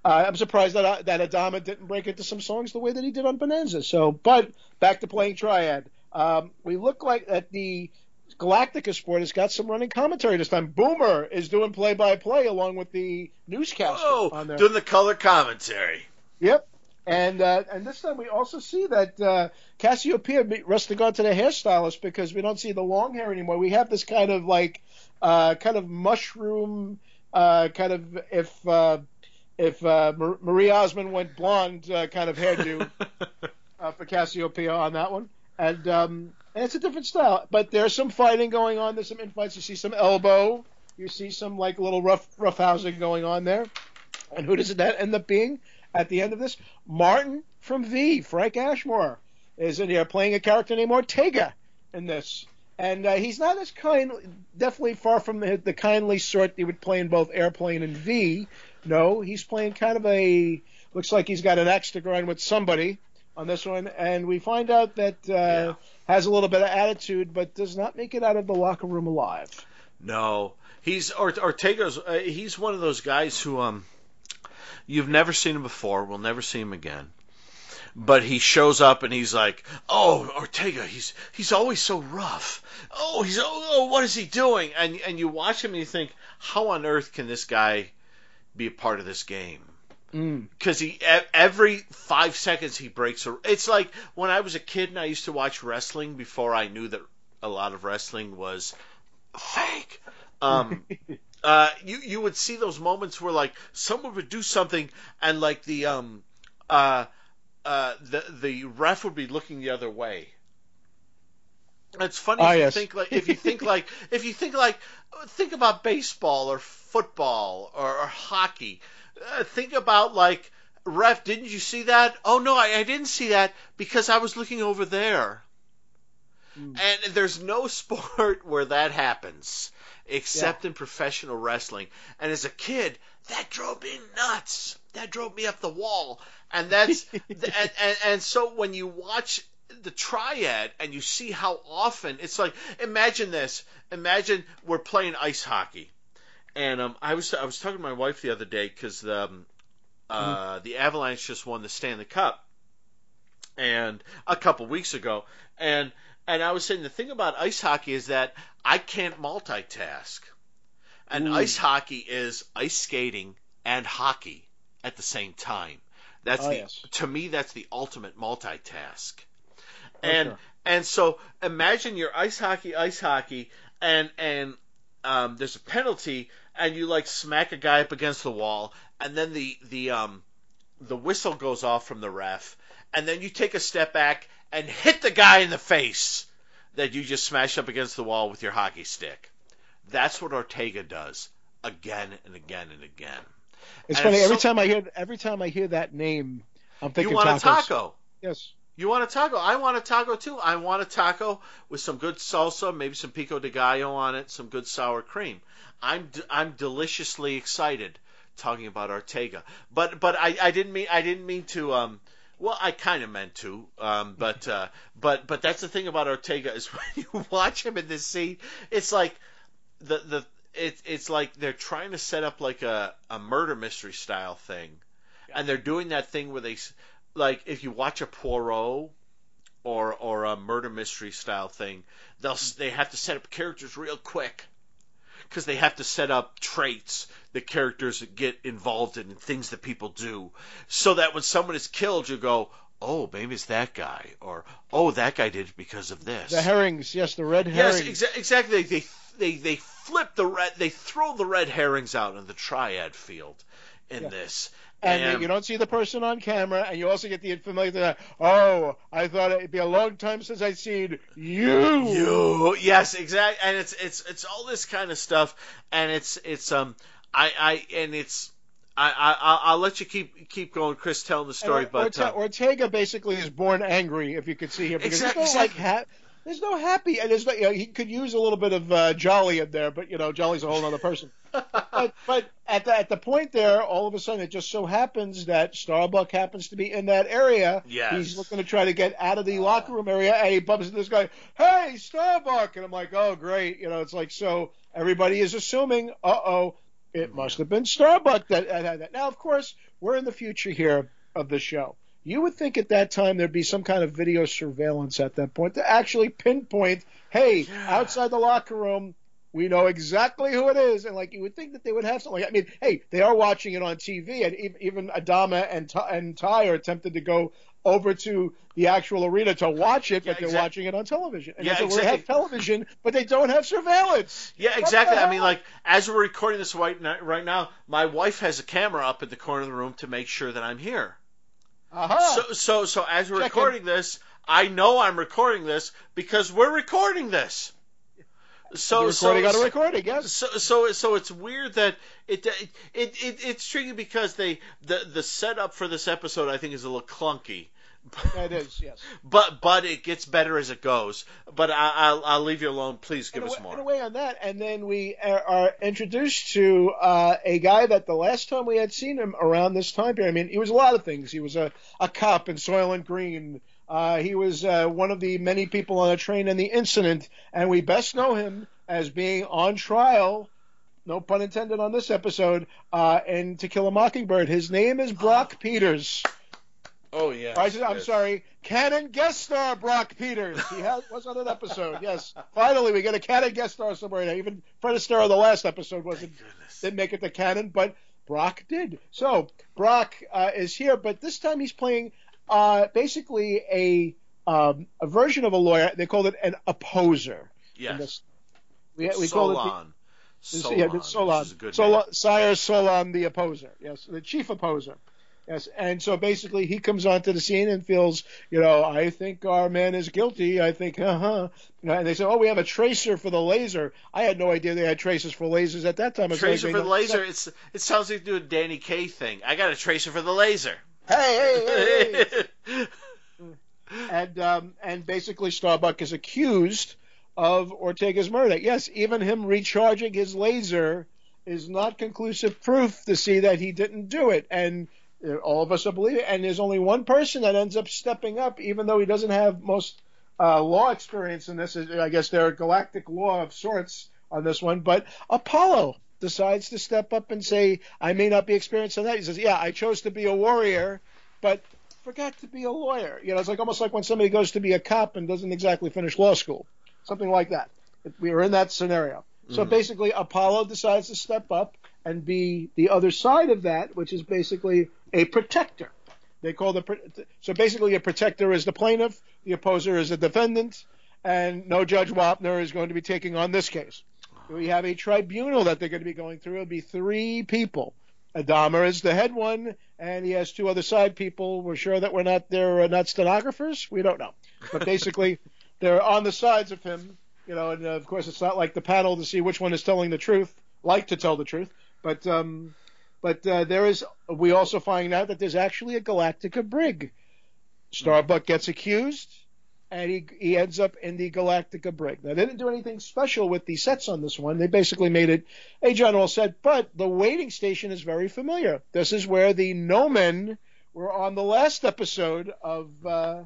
D: Uh, I'm surprised that uh, that Adama didn't break into some songs the way that he did on Bonanza. So, but back to playing Triad. Um, we look like that the Galactica Sport has got some running commentary this time. Boomer is doing play by play along with the newscaster on
A: Oh,
D: there.
A: doing the color commentary.
D: Yep. And uh, and this time we also see that uh, Cassiopeia be- resting onto the hairstylist because we don't see the long hair anymore. We have this kind of like uh, kind of mushroom uh, kind of if uh, if uh, Mar- Marie Osmond went blonde uh, kind of hairdo [laughs] uh, for Cassiopeia on that one. And um, and it's a different style, but there's some fighting going on. There's some infights. You see some elbow. You see some like little rough rough housing going on there. And who does that end up being at the end of this? Martin from V, Frank Ashmore, is in here playing a character named Ortega in this. And uh, he's not as kind, definitely far from the, the kindly sort you would play in both Airplane and V. No, he's playing kind of a, looks like he's got an axe to grind with somebody on this one. And we find out that uh,
A: Yeah.
D: has a little bit of attitude, but does not make it out of the locker room alive.
A: No, he's or, Ortega's. Uh, he's one of those guys who um, you've never seen him before. We'll never see him again. But he shows up and he's like, "Oh, Ortega, he's he's always so rough. Oh, he's oh, oh what is he doing?" And and you watch him and you think, "How on earth can this guy be a part of this game?"
D: Mm.
A: because he e- every five seconds he breaks a. It's like when I was a kid and I used to watch wrestling before I knew that a lot of wrestling was fake. Um, [laughs] uh, you you would see those moments where like someone would do something and like the um uh uh the the ref would be looking the other way. It's funny
D: Ah,
A: if you
D: yes.
A: think like if you think like [laughs] if you think like think about baseball or football or, or hockey. Uh, think about like ref. Didn't you see that? Oh no, I, I didn't see that because I was looking over there.
D: Mm.
A: And there's no [laughs] sport where that happens except in professional wrestling. And as a kid, that drove me nuts. That drove me up the wall. And that's [laughs] and, and and so when you watch the triad and you see how often it's like imagine this. Imagine we're playing ice hockey. And um, I was I was talking to my wife the other day because um, uh, the Avalanche just won the Stanley Cup, and a couple weeks ago, and and I was saying the thing about ice hockey is that I can't multitask, and
D: Ooh.
A: ice hockey is ice skating and hockey at the same time. That's
D: Oh,
A: the
D: yes.
A: to me that's the ultimate multitask, and
D: sure.
A: and so imagine you're ice hockey, ice hockey, and and um, there's a penalty, and you like smack a guy up against the wall, and then the the um the whistle goes off from the ref, and then you take a step back and hit the guy in the face that you just smashed up against the wall with your hockey stick. That's what Ortega does again and again and again.
D: It's
A: And
D: funny every
A: so-
D: time I hear every time I hear that name, I'm thinking
A: you want
D: tacos.
A: a taco?
D: Yes.
A: You want a taco? I want a taco too. I want a taco with some good salsa, maybe some pico de gallo on it, some good sour cream. I'm d- I'm deliciously excited talking about Ortega. But but I, I didn't mean I didn't mean to um well I kind of meant to um but uh but but that's the thing about Ortega is [laughs] when you watch him in this scene it's like the the it, it's like they're trying to set up like a, a murder mystery style thing and they're doing that thing where they like if you watch a Poirot or or a murder mystery style thing, they'll they have to set up characters real quick because they have to set up traits that characters get involved in and things that people do, so that when someone is killed, you go, oh, maybe it's that guy, or oh, that guy did it because of this.
D: The herrings, yes, the red
A: Yes,
D: herrings.
A: exa- exactly. They they they flip the red. They throw the red herrings out in the triad field in
D: Yeah.
A: this.
D: And you don't see the person on camera, and you also get the familiar thing. Oh, I thought it'd be a long time since I'd seen you.
A: You yes, exactly, and it's it's it's all this kind of stuff, and it's it's um I I and it's I, I I'll- I'll let you keep keep going, Chris, telling the story.
D: And
A: but
D: Orte-
A: uh,
D: Ortega basically is born angry, if you could see here, because
A: Exact-
D: there's no like ha- there's no happy, and there's no, you know, he could use a little bit of uh, Jolly in there, but you know, Jolly's a whole other person. [laughs] but but at the at the point there, all of a sudden, it just so happens that Starbuck happens to be in that area.
A: Yes.
D: He's looking to try to get out of the locker room area, and he bumps into this guy. Hey, Starbuck, and I'm like, oh great, you know, it's like so everybody is assuming, uh oh, it must have been Starbuck that that had that. Now, of course, we're in the future here of the show. You would think at that time there'd be some kind of video surveillance at that point to actually pinpoint, hey, outside the locker room, we know exactly who it is, and like you would think that they would have something. I mean, hey, they are watching it on TV, and even Adama and Tigh, and Tigh are tempted to go over to the actual arena to watch it,
A: Yeah,
D: but they're watching it on television. And
A: Yeah,
D: so
A: exactly.
D: have television, but they don't have surveillance.
A: Yeah,
D: What
A: exactly. I mean, like as we're recording this right now, right now, my wife has a camera up in the corner of the room to make sure that I'm here. So, so, so as we're
D: Check
A: recording this, I know I'm recording this because we're recording this. So,
D: You're
A: so,
D: on a recording, yes.
A: so, so, so it's weird that it, it, it, it it's tricky because they the the setup for this episode I think is a little clunky.
D: It is, yes. [laughs]
A: But but it gets better as it goes. But I, I'll I'll leave you alone. Please give
D: in
A: us
D: way-
A: more.
D: In a way on that, and then we are, introduced to uh, a guy that the last time we had seen him around this time period. I mean, he was a lot of things. He was a, a cop in Soylent Green. Uh, he was uh, one of the many people on a train in the incident, and we best know him as being on trial. No pun intended on this episode. Uh, in To Kill a Mockingbird, his name is Brock [gasps] Peters.
A: Oh yeah.
D: I'm sorry, canon guest star Brock Peters. He has, was on an episode. [laughs] Yes, finally we get a canon guest star somewhere. Now. Even Fred Astaire the last episode wasn't didn't make it to canon, but Brock did. So Brock uh, is here, but this time he's playing uh, basically a um, a version of a lawyer. They called it an opposer.
A: Yes.
D: this. We, we called it the,
A: Solon.
D: this-
A: Solon.
D: yeah, Solon.
A: Which is a good
D: Solon. Sire Solon, the opposer. Yes, the chief opposer. Yes, and so basically he comes onto the scene and feels, you know, I think our man is guilty. I think, uh huh. And they say, oh, we have a tracer for the laser. I had no idea they had tracers for lasers at that time.
A: Tracer
D: like
A: for the
D: don't-
A: laser. It's it sounds like doing a Danny Kaye thing. I got a tracer for the laser.
D: Hey, hey, hey, hey. [laughs] and um, and basically Starbuck is accused of Ortega's murder. Yes, even him recharging his laser is not conclusive proof to see that he didn't do it, and all of us are believing. And there's only one person that ends up stepping up, even though he doesn't have most uh, law experience in this. I guess they're a galactic law of sorts on this one, but Apollo decides to step up and say, "I may not be experienced in that." He says, "Yeah, I chose to be a warrior, but." Forgot to be a lawyer. You know, it's like almost like when somebody goes to be a cop and doesn't exactly finish law school, something like that. We were in that scenario. So basically, Apollo decides to step up and be the other side of that, which is basically a protector. They call the so basically a protector is the plaintiff, the opposer is the defendant, and no Judge Wapner is going to be taking on this case. We have a tribunal that they're going to be going through. It'll be three people. Adama is the head one, and he has two other side people. We're sure that we're not they're uh, not stenographers. We don't know, but basically [laughs] they're on the sides of him. You know, and uh, of course it's not like the panel to see which one is telling the truth, like to tell the truth, but um, but uh, there is. We also find out that there's actually a Galactica brig. Starbuck gets accused, and he he ends up in the Galactica brig. Now they didn't do anything special with the sets on this one. They basically made it a general set, but the waiting station is very familiar. This is where the Nomen were on the last episode of. Uh,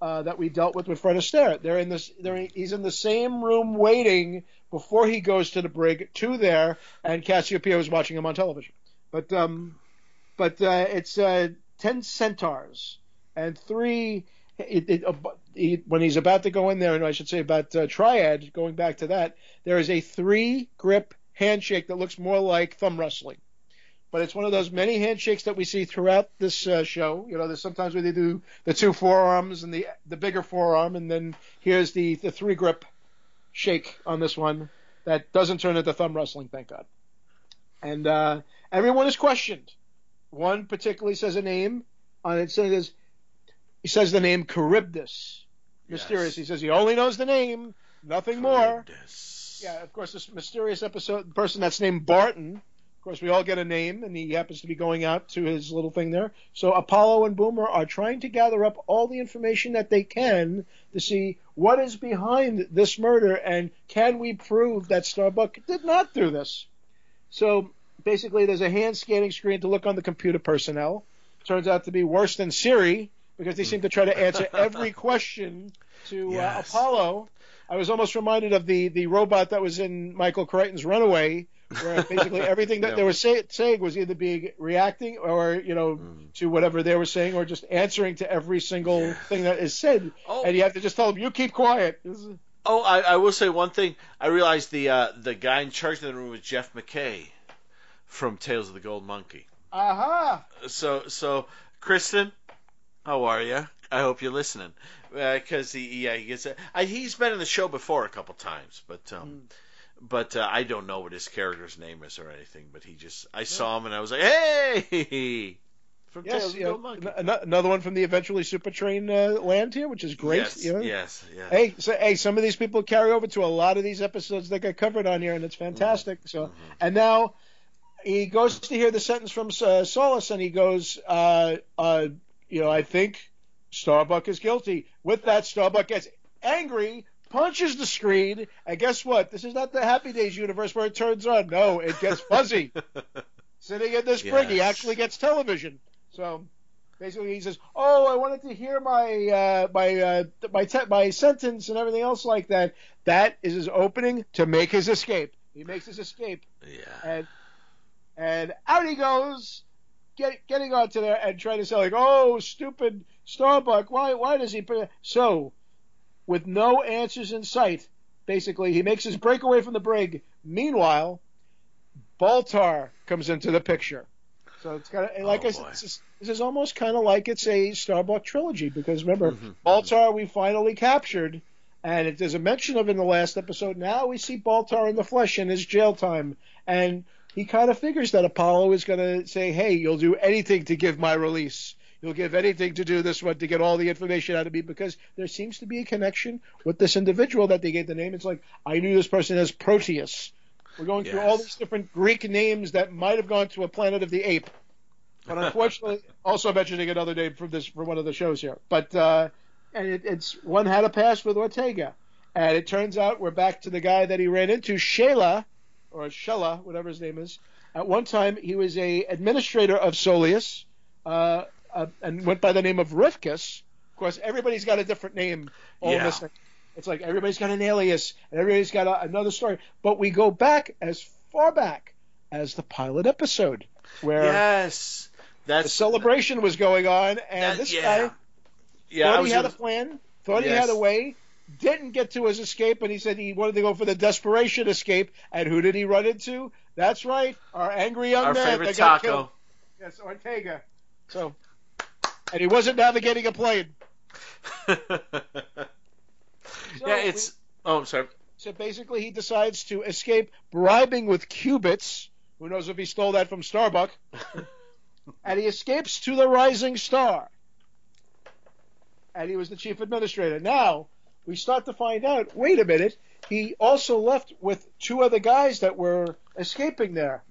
D: uh, that we dealt with with Fred Astaire. They're in this. They're he's in the same room waiting before he goes to the brig to there, and Cassiopeia is watching him on television. But um, but uh, it's uh, ten centaurs and three. It, it, uh, he, when he's about to go in there, and I should say about uh, triad, going back to that, there is a three grip handshake that looks more like thumb wrestling. But it's one of those many handshakes that we see throughout this uh, show. You know, there's sometimes where they do the two forearms and the the bigger forearm, and then here's the the three grip shake on this one that doesn't turn into thumb wrestling, thank God. And uh, everyone is questioned. One particularly says a name and it says he says the name Charybdis. Mysterious.
A: Yes.
D: He says he only knows the name, nothing more. Yeah, of course, this mysterious episode person that's named Barton Of course, we all get a name, and he happens to be going out to his little thing there. So Apollo and Boomer are trying to gather up all the information that they can to see what is behind this murder and can we prove that Starbuck did not do this. So basically, there's a hand scanning screen to look on the computer personnel. Turns out to be worse than Siri because they seem to try to answer [laughs] every question to uh, Apollo. I was almost reminded of the, the robot that was in Michael Crichton's Runaway, where basically everything that [laughs] they were say, saying was either being reacting or you know to whatever they were saying, or just answering to every single thing that is said,
A: Oh.
D: and you have to just tell them, "You keep quiet."
A: Oh, I, I will say one thing. I realized the uh, the guy in charge of the room was Jeff McKay from Tales of the Gold Monkey.
D: Aha!
A: So so Kristen, how are you? I hope you're listening because he yeah he gets I, he's been in the show before a couple times, but um, but uh, I don't know what his character's name is or anything. But he just I saw him and I was like, hey, [laughs] from Tales
D: Yes,
A: of the
D: you know,
A: Gold Monkey.
D: another one from the eventually Super Train uh, land here, which is great.
A: Yes,
D: you know?
A: yes, yes.
D: Hey, so, hey, some of these people carry over to a lot of these episodes that get covered on here, and it's fantastic. So, and now he goes to hear the sentence from uh, Solus, and he goes, uh, uh, you know, I think Starbuck is guilty. With that, Starbuck gets angry, punches the screen, and guess what? This is not the Happy Days universe where it turns on. No, it gets [laughs] fuzzy. Sitting in this brig, he actually gets television. So basically, he says, "Oh, I wanted to hear my uh, my uh, my te- my sentence and everything else like that." That is his opening to make his escape. He makes his escape,
A: yeah.
D: and and out he goes, get, getting onto there and trying to say like, "Oh, stupid Starbuck, why why does he?" Put... So, with no answers in sight, basically he makes his breakaway from the brig. Meanwhile, Baltar comes into the picture. So it's kind of like
A: Oh,
D: I this is, this is almost kind of like it's a Starbuck trilogy because remember,
A: Mhm.
D: Baltar we finally captured, and it, there's a mention of in the last episode. Now we see Baltar in the flesh in his jail time, and he kind of figures that Apollo is going to say, "Hey, you'll do anything to give my release. You'll give anything to do this one to get all the information out of me because there seems to be a connection with this individual that they gave the name. It's like I knew this person as Proteus. We're going through all these different Greek names that might have gone to a planet of the ape, but unfortunately, [laughs] also mentioning another name from this from one of the shows here. But uh, and it, it's one had a pass with Ortega, and it turns out we're back to the guy that he ran into, Shela, or Shella, whatever his name is. At one time, he was a administrator of Solius, uh, uh, and went by the name of Rifkus. Of course, everybody's got a different name. All
A: Yeah.
D: this thing. It's like everybody's got an alias, and everybody's got a, another story. But we go back as far back as the pilot episode, where
A: Yes,
D: the
A: that's
D: celebration was going on, and
A: that-
D: this
A: yeah.
D: guy
A: Yeah,
D: thought he had a plan, thought he had a way, didn't get to his escape, and he said he wanted to go for the desperation escape. And who did he run into? That's right, our angry young
A: our
D: man
A: favorite
D: that got
A: taco.
D: killed. Yes, Ortega. So, and he wasn't navigating a plane. [laughs] So
A: yeah, it's. Oh, I'm sorry.
D: So basically, he decides to escape bribing with cubits. Who knows if he stole that from Starbuck? [laughs] and he escapes to the Rising Star. And he was the chief administrator. Now, we start to find out wait a minute, he also left with two other guys that were escaping there.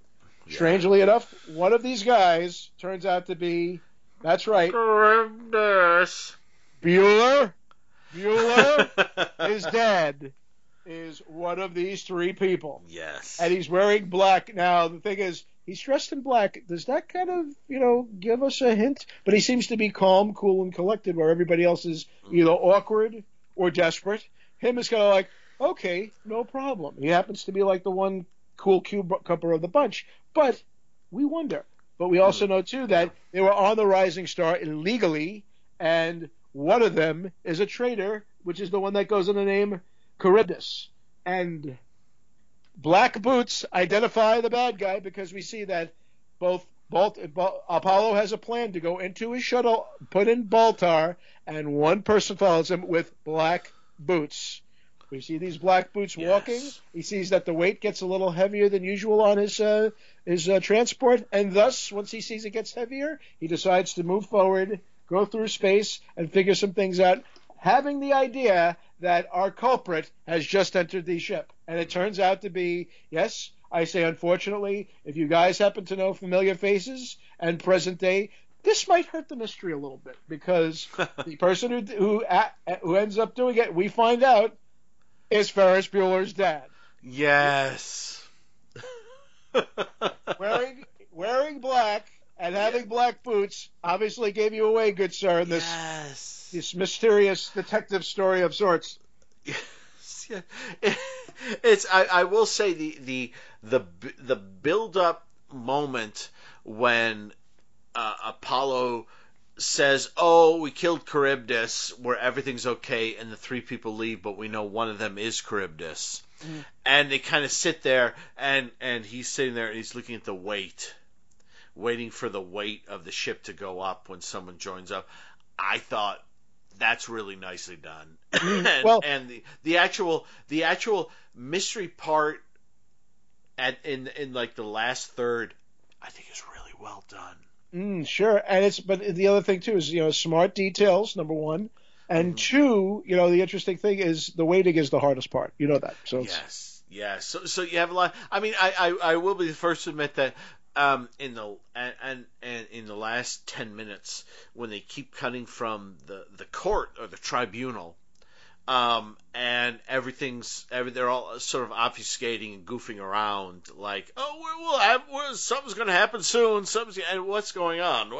D: Strangely enough, one of these guys turns out to be, that's right,
A: Goodness.
D: Bueller. Bueller, [laughs] is dead. is one of these three people.
A: yes.
D: and he's wearing black. Now the thing is, he's dressed in black. Does that kind of you know give us a hint? But he seems to be calm, cool, and collected, where everybody else is either mm-hmm. awkward or desperate. Him is kind of like, okay, no problem. He happens to be like the one cool cucumber of the bunch, but we wonder. But we also know too that they were on the Rising Star illegally, and one of them is a traitor, which is the one that goes in the name Charybdis. And Black Boots identify the bad guy because we see that both Balt, Bal- Apollo has a plan to go into his shuttle, put in Baltar, and one person follows him with black boots. We see these black boots
A: Yes.
D: walking. He sees that the weight gets a little heavier than usual on his uh, his uh, transport, and thus, once he sees it gets heavier, he decides to move forward, go through space, and figure some things out, having the idea that our culprit has just entered the ship. And it turns out to be, yes, I say, unfortunately, if you guys happen to know familiar faces and present day, this might hurt the mystery a little bit because [laughs] the person who who who ends up doing it, we find out, is Ferris Bueller's dad.
A: Yes. [laughs]
D: wearing wearing black and having black boots obviously gave you away, good sir, in this
A: yes.
D: this mysterious detective story of sorts. [laughs] [laughs]
A: It's I, I will say the the the the build up moment when uh, Apollo says, "Oh, we killed Charybdis, where everything's okay," and the three people leave, but we know one of them is Charybdis, mm. and they kind of sit there, and and he's sitting there and he's looking at the weight, waiting for the weight of the ship to go up when someone joins up. I thought that's really nicely done, [clears throat] mm. and, well, and the the actual the actual mystery part at in in like the last third, I think is really well done.
D: Mm, sure, and it's but the other thing too is you know smart details number one, and mm. two you know the interesting thing is the waiting is the hardest part. You know that. So
A: yes, yes. So so you have a lot. I mean, I I, I will be the first to admit that um, in the and, and and in the last ten minutes when they keep cutting from the the court or the tribunal um, and everything's every, they're all sort of obfuscating and goofing around, like, oh, we'll have we're, something's going to happen soon. Something's and what's going on?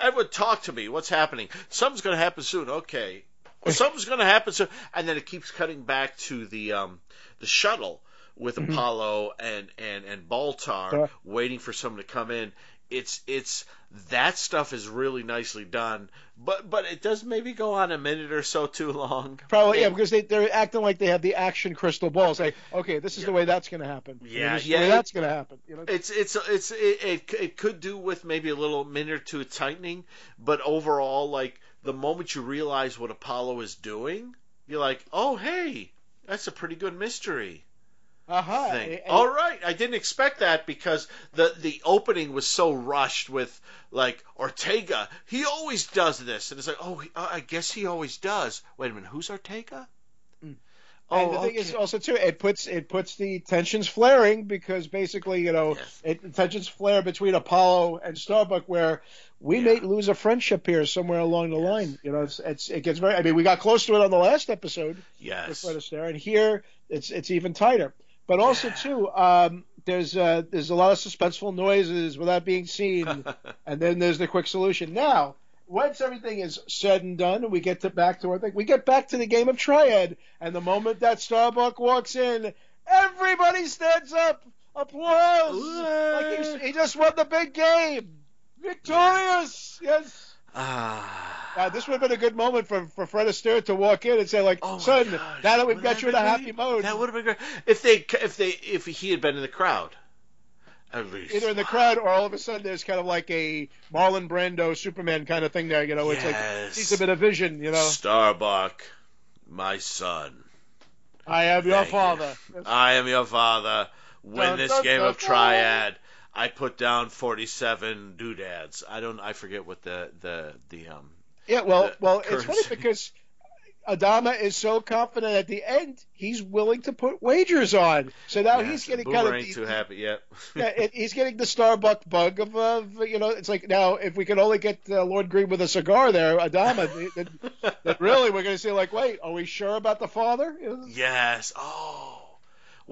A: Edward, talk to me. What's happening? Something's going to happen soon. Okay, something's going to happen soon. And then it keeps cutting back to the um, the shuttle with mm-hmm. Apollo and and and Baltar waiting for someone to come in it's it's that stuff is really nicely done, but but it does maybe go on a minute or so too long.
D: Probably yeah, because they they're acting like they have the action crystal ball. Say, okay, this is yeah. the way that's going to happen.
A: Yeah,
D: yeah, that's going to happen. You know?
A: It's it's it's it, it it could do with maybe a little minute or two tightening, but overall, like the moment you realize what Apollo is doing, you're like, oh hey, that's a pretty good mystery
D: uh-huh.
A: thing. All right, I didn't expect that because the the opening was so rushed with like Ortega. He always does this, and it's like, oh, uh, I guess he always does. Wait a minute, who's Ortega?
D: Mm. Oh, and the okay. thing is also too, it puts it puts the tensions flaring because basically, you know, yes. it tensions flare between Apollo and Starbuck, where we yeah. may lose a friendship here somewhere along the yes. line. You know, it's, it's it gets very. I mean, we got close to it on the last episode
A: yes.
D: with Fred Astaire, and here it's it's even tighter. But also too, um, there's uh, there's a lot of suspenseful noises without being seen, [laughs] and then there's the quick solution. Now, once everything is said and done, and we get to back to our thing, we get back to the game of triad, and the moment that Starbuck walks in, everybody stands up, applause, like he, he just won the big game, victorious, yes.
A: Ah.
D: Uh, this would have been a good moment for, for Fred Astaire to walk in and say, like, oh son, gosh. now that we've would got you in a happy mode.
A: That would have been great. If they, if they, if he had been in the crowd. At least.
D: Either in the crowd or all of a sudden there's kind of like a Marlon Brando Superman kind of thing there, you know, it's like he's a bit of vision, you know.
A: Starbuck, my son.
D: I am your father.
A: You. I am your father. Win dun, this dun, game dun, of triad. I put down 47 doodads. I don't. I forget what the the the um.
D: Yeah, well, the well, currency. it's funny because Adama is so confident at the end, he's willing to put wagers on. So now yes, he's getting kind of
A: ain't too happy yet.
D: yeah, it, he's getting the Starbuck bug of, of, you know, it's like now if we can only get uh, Lorne Greene with a cigar there, Adama, then, then really we're going to say like, wait, are we sure about the father?
A: Yes. Oh.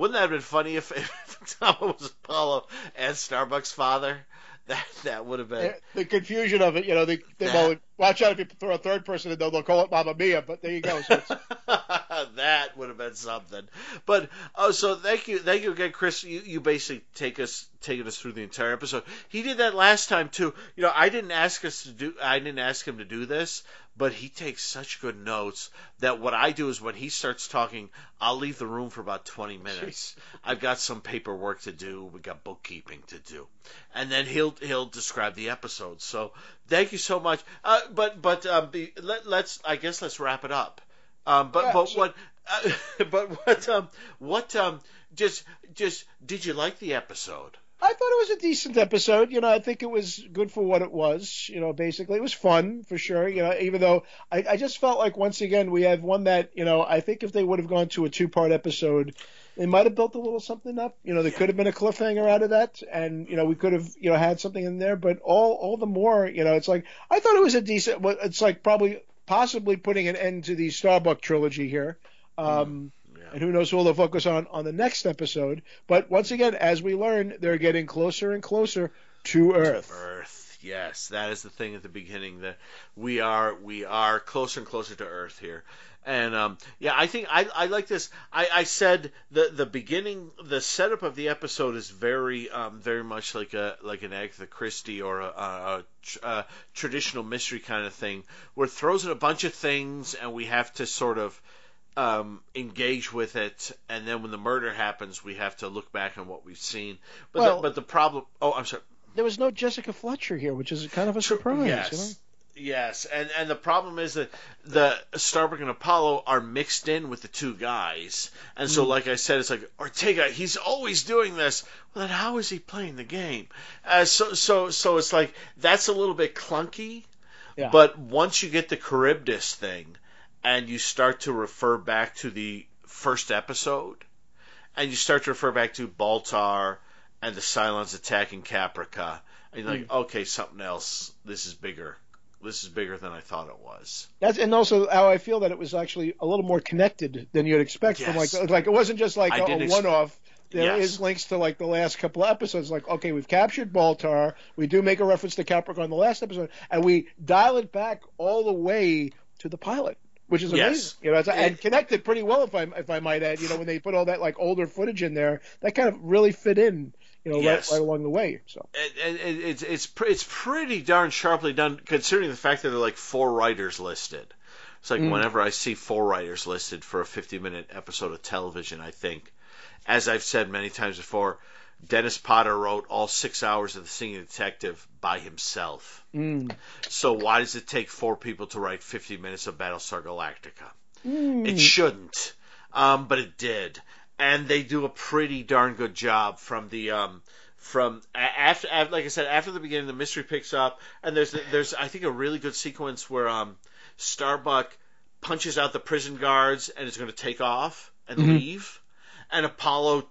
A: Wouldn't that have been funny if, [laughs] if Tom was Apollo and Starbuck's father? That that would have been
D: the confusion of it. You know, they, they well, watch out if you throw a third person in, they'll, they'll call it Mamma Mia. But there you go. So [laughs]
A: that would have been something. But oh, so thank you, thank you again, Chris. You you basically take us taking us through the entire episode. He did that last time too. You know, I didn't ask us to do. I didn't ask him to do this but he takes such good notes that what I do is when he starts talking, I'll leave the room for about 20 [laughs] minutes. I've got some paperwork to do, we got bookkeeping to do, and then he'll he'll describe the episode. So thank you so much. Uh, but but um, be, let, us I guess let's wrap it up. Um, but yeah, but so, what uh, [laughs] but what um what um just just did you like the episode?
D: I thought it was a decent episode. You know, I think it was good for what it was. You know, basically, it was fun for sure. You know, even though I, I just felt like once again we have one that you know I think if they would have gone to a two part episode, they might have built a little something up. You know, there could have been a cliffhanger out of that, and you know, we could have you know had something in there. But all all the more, you know, it's like I thought it was a decent. It's like probably possibly putting an end to the Starbuck trilogy here. Um,
A: Yeah.
D: and who knows who they'll focus on on the next episode. But once again, as we learn, they're getting closer and closer to Earth.
A: Earth. Yes, that is the thing at the beginning that we are we are closer and closer to Earth here. And um, yeah, I think I, I like this. I, I said the the beginning, the setup of the episode is very um, very much like a like an Agatha Christie or a, a, a, a traditional mystery kind of thing, where it throws in a bunch of things and we have to sort of um, engage with it, and then when the murder happens, we have to look back on what we've seen. But
D: Well-
A: the, but the problem. Oh, I'm sorry.
D: There was no Jessica Fletcher here, which is kind of a surprise.
A: Yes.
D: You know?
A: Yes, and and the problem is that the Starbuck and Apollo are mixed in with the two guys, and so like I said, it's like Ortega, he's always doing this. Well, then how is he playing the game? Uh, so so so it's like that's a little bit clunky,
D: Yeah.
A: but once you get the Charybdis thing, and you start to refer back to the first episode, and you start to refer back to Baltar and the Cylons attacking Caprica, and you're like,
D: Mm.
A: okay, something else. This is bigger. This is bigger than I thought it was.
D: That's and also how I feel that it was actually a little more connected than you'd expect from like like it wasn't just like
A: I
D: a, a
A: ex-
D: one-off. There is
A: Yes.
D: links to like the last couple of episodes. Like okay, we've captured Baltar. We do make a reference to Capricorn in the last episode, and we dial it back all the way to the pilot. Which is
A: Yes.
D: amazing, you know, it's, and connected pretty well, if I if I might add. You know, when they put all that like older footage in there, that kind of really fit in, you know,
A: Yes.
D: right, right along the way. So
A: and, and it's it's it's pretty darn sharply done, considering the fact that there are like four writers listed. It's like
D: Mm.
A: whenever I see four writers listed for a 50 minute episode of television, I think, as I've said many times before, Dennis Potter wrote all six hours of The Singing Detective by himself.
D: mm.
A: So why does it take four people to write 50 minutes of Battlestar Galactica?
D: Mm.
A: It shouldn't, um, but it did, and they do a pretty darn good job from the um, from a- after, after like I said after the beginning the mystery picks up and there's there's I think a really good sequence where um, Starbuck punches out the prison guards and is going to take off and
D: Mhm.
A: leave, and Apollo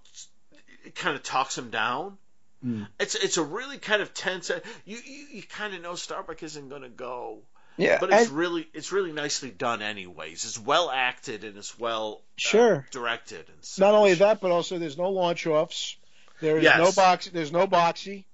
A: kind of talks him down.
D: Mm.
A: It's it's a really kind of tense. You you, you kind of know Starbuck isn't going to go,
D: yeah,
A: but it's really it's really nicely done anyways. It's well acted and it's well uh,
D: Sure.
A: directed and such.
D: Not only that, but also there's no launch offs. There is
A: Yes.
D: no box. There's no Boxey,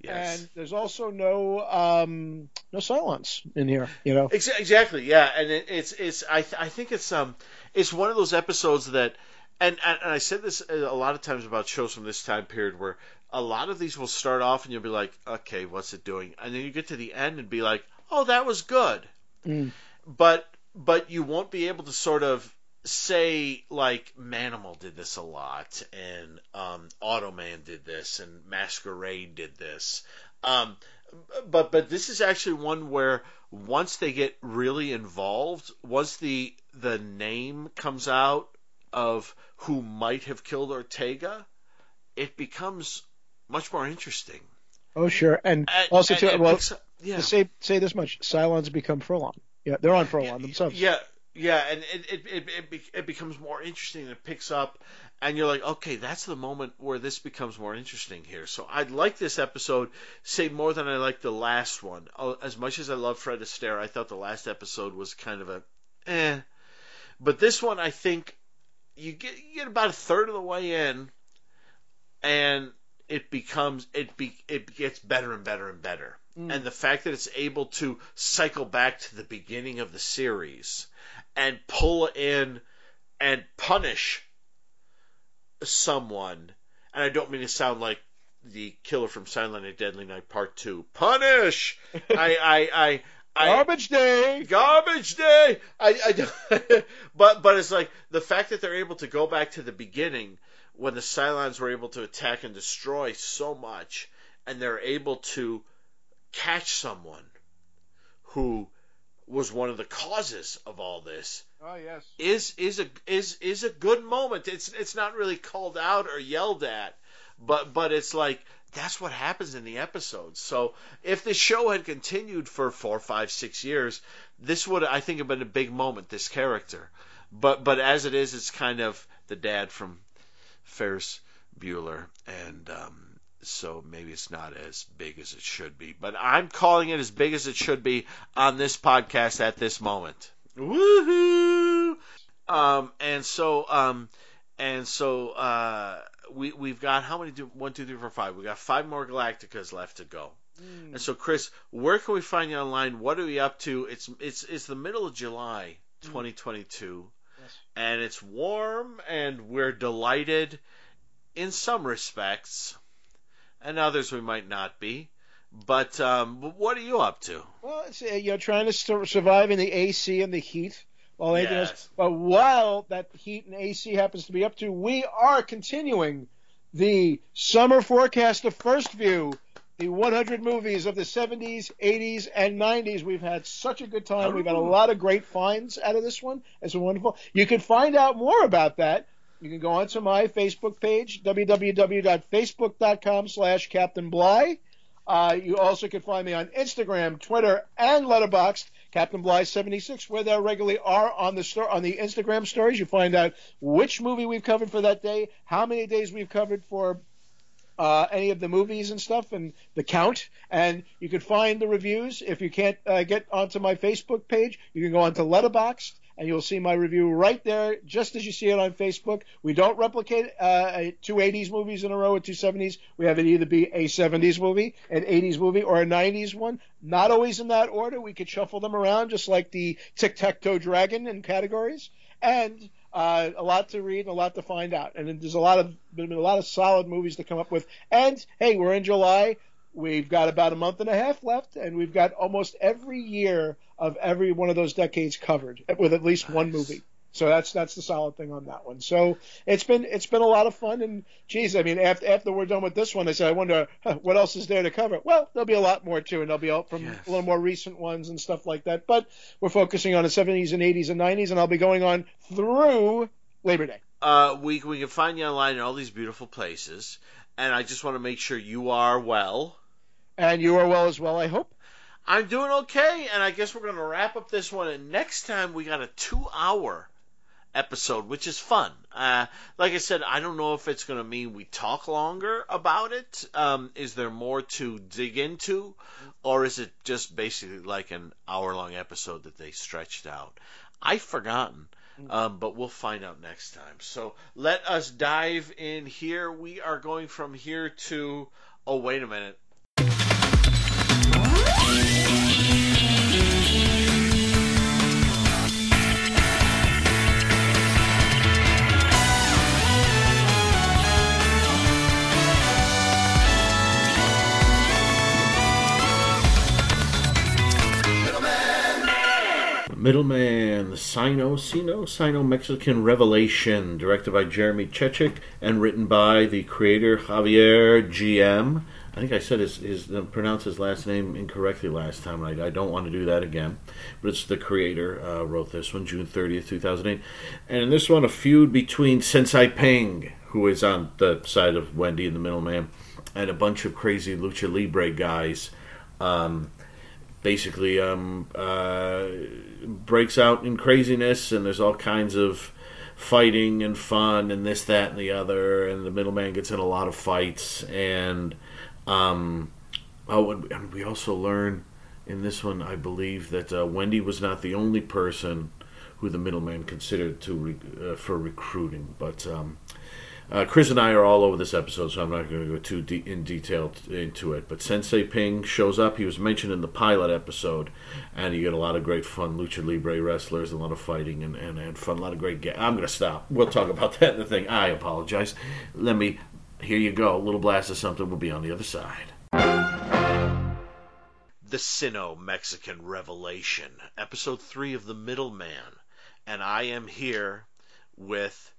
A: yes.
D: and there's also no um, no Cylons in here. You know.
A: Exactly, yeah, and it, it's it's I th- I think it's um it's one of those episodes that and, and and I said this a lot of times about shows from this time period where a lot of these will start off and you'll be like, okay, what's it doing? And then you get to the end and be like, oh, that was good.
D: Mm.
A: But but you won't be able to sort of say like Manimal did this a lot and um, Automan did this and Masquerade did this. Um, but but this is actually one where once they get really involved, once the the name comes out of who might have killed Ortega, it becomes much more interesting.
D: Oh sure, and,
A: And-
D: also
A: and
D: too.
A: it
D: Well,
A: yeah.
D: say say this much: Cylons become Furlon. Yeah, they're on Furlon themselves.
A: Yeah, yeah, and it it, it, it, it becomes more interesting. It picks up, and you're like, okay, that's the moment where this becomes more interesting here. So I'd like this episode, say more than I like the last one. Oh, As much as I love Fred Astaire, I thought the last episode was kind of a, eh. But this one, I think, you get you get about a third of the way in, and it becomes it be it gets better and better and better.
D: Mm.
A: And the fact that it's able to cycle back to the beginning of the series and pull in and punish someone, and I don't mean to sound like the killer from Silent Night, Deadly Night Part Two. Punish! I I I. I,
D: Garbage day.
A: garbage day. I, I don't- [laughs] but but it's like the fact that they're able to go back to the beginning when the Cylons were able to attack and destroy so much, and they're able to catch someone who was one of the causes of all this
D: Oh yes.
A: is is a is is a good moment. It's it's not really called out or yelled at, but but it's like that's what happens in the episodes. So if the show had continued for four, five, six years, this would I think have been a big moment. This character, but but as it is, it's kind of the dad from Ferris Bueller, and um, so maybe it's not as big as it should be. But I'm calling it as big as it should be on this podcast at this moment. Woohoo! Um, and so, um, and so, uh, we we've got how many? Do, one, two, three, four, five. We got five more Galacticas left to go.
D: Mm.
A: And so, Chris, where can we find you online? What are we up to? It's it's it's the middle of July, 2022,
D: Yes.
A: and it's warm, and we're delighted in some respects, and others we might not be. But um, what are you up to?
D: Well, it's, uh, you know, trying to sur- survive in the AC and the heat while
A: Yes.
D: else. But while that heat and AC happens to be up to, we are continuing the summer forecast of First View, the 100 movies of the 70s, 80s, and 90s. We've had such a good time. We've had a lot of great finds out of this one. It's wonderful. You can find out more about that. You can go onto my Facebook page, www.facebook.com slash Captain Bly. Uh, you also can find me on Instagram, Twitter, and Letterboxd, Captain Bly 76, where there regularly are on the sto- on the Instagram stories. You find out which movie we've covered for that day, how many days we've covered for uh, any of the movies and stuff, and the count. And you can find the reviews. If you can't uh, get onto my Facebook page, you can go onto Letterboxd. And you'll see my review right there, just as you see it on Facebook. We don't replicate uh, two 80s movies in a row or two 70s. We have it either be a 70s movie, an 80s movie, or a 90s one. Not always in that order. We could shuffle them around, just like the Tic Tac Toe Dragon in categories. And uh, a lot to read and a lot to find out. And there's a lot of been a lot of solid movies to come up with. And hey, we're in July. We've got about a month and a half left, and we've got almost every year of every one of those decades covered with at least one movie. So that's that's the solid thing on that one. So it's been it's been a lot of fun, and geez, I mean, after after we're done with this one, I said, I wonder huh, what else is there to cover. Well, there'll be a lot more too, and there'll be all from
A: Yes.
D: a little more recent ones and stuff like that. But we're focusing on the 70s and 80s and 90s, and I'll be going on through Labor Day.
A: Uh, we we can find you online in all these beautiful places, and I just want to make sure you are well.
D: And you are well as well, I hope.
A: I'm doing okay, and I guess we're going to wrap up this one. And next time we got a two-hour episode, which is fun. Uh, like I said, I don't know if it's going to mean we talk longer about it. Um, is there more to dig into, or is it just basically like an hour-long episode that they stretched out? I've forgotten. Um, but we'll find out next time. So let us dive in here. We are going from here to. Oh, wait a minute.
C: Middleman, the Sino, Sino, Sino Mexican Revelation, directed by Jeremy Chechik and written by the creator Javier GM. I think I said his, his uh, pronounced his last name incorrectly last time. I, I don't want to do that again. But it's the creator uh, wrote this one, June thirtieth, two thousand eight, and in this one, a feud between Sensei Ping, who is on the side of Wendy and the Middleman, and a bunch of crazy lucha libre guys. Um, basically um, uh, breaks out in craziness, and there's all kinds of fighting and fun and this, that, and the other. And the middleman gets in a lot of fights, and um, oh, and we also learn in this one, I believe, that uh, Wendy was not the only person who the middleman considered to uh, for recruiting, but. Um, uh, Chris and I are all over this episode, so I'm not going to go too de- in detail t- into it. But Sensei Ping shows up. He was mentioned in the pilot episode, and you get a lot of great fun lucha libre wrestlers, a lot of fighting, and, and, and fun. A lot of great. Ga- I'm going to stop. We'll talk about [laughs] that in the thing. I apologize. Let me. Here you go. A little blast of something. We'll be on the other side.
A: The Sino Mexican Revelation, episode three of The Middleman, and I am here with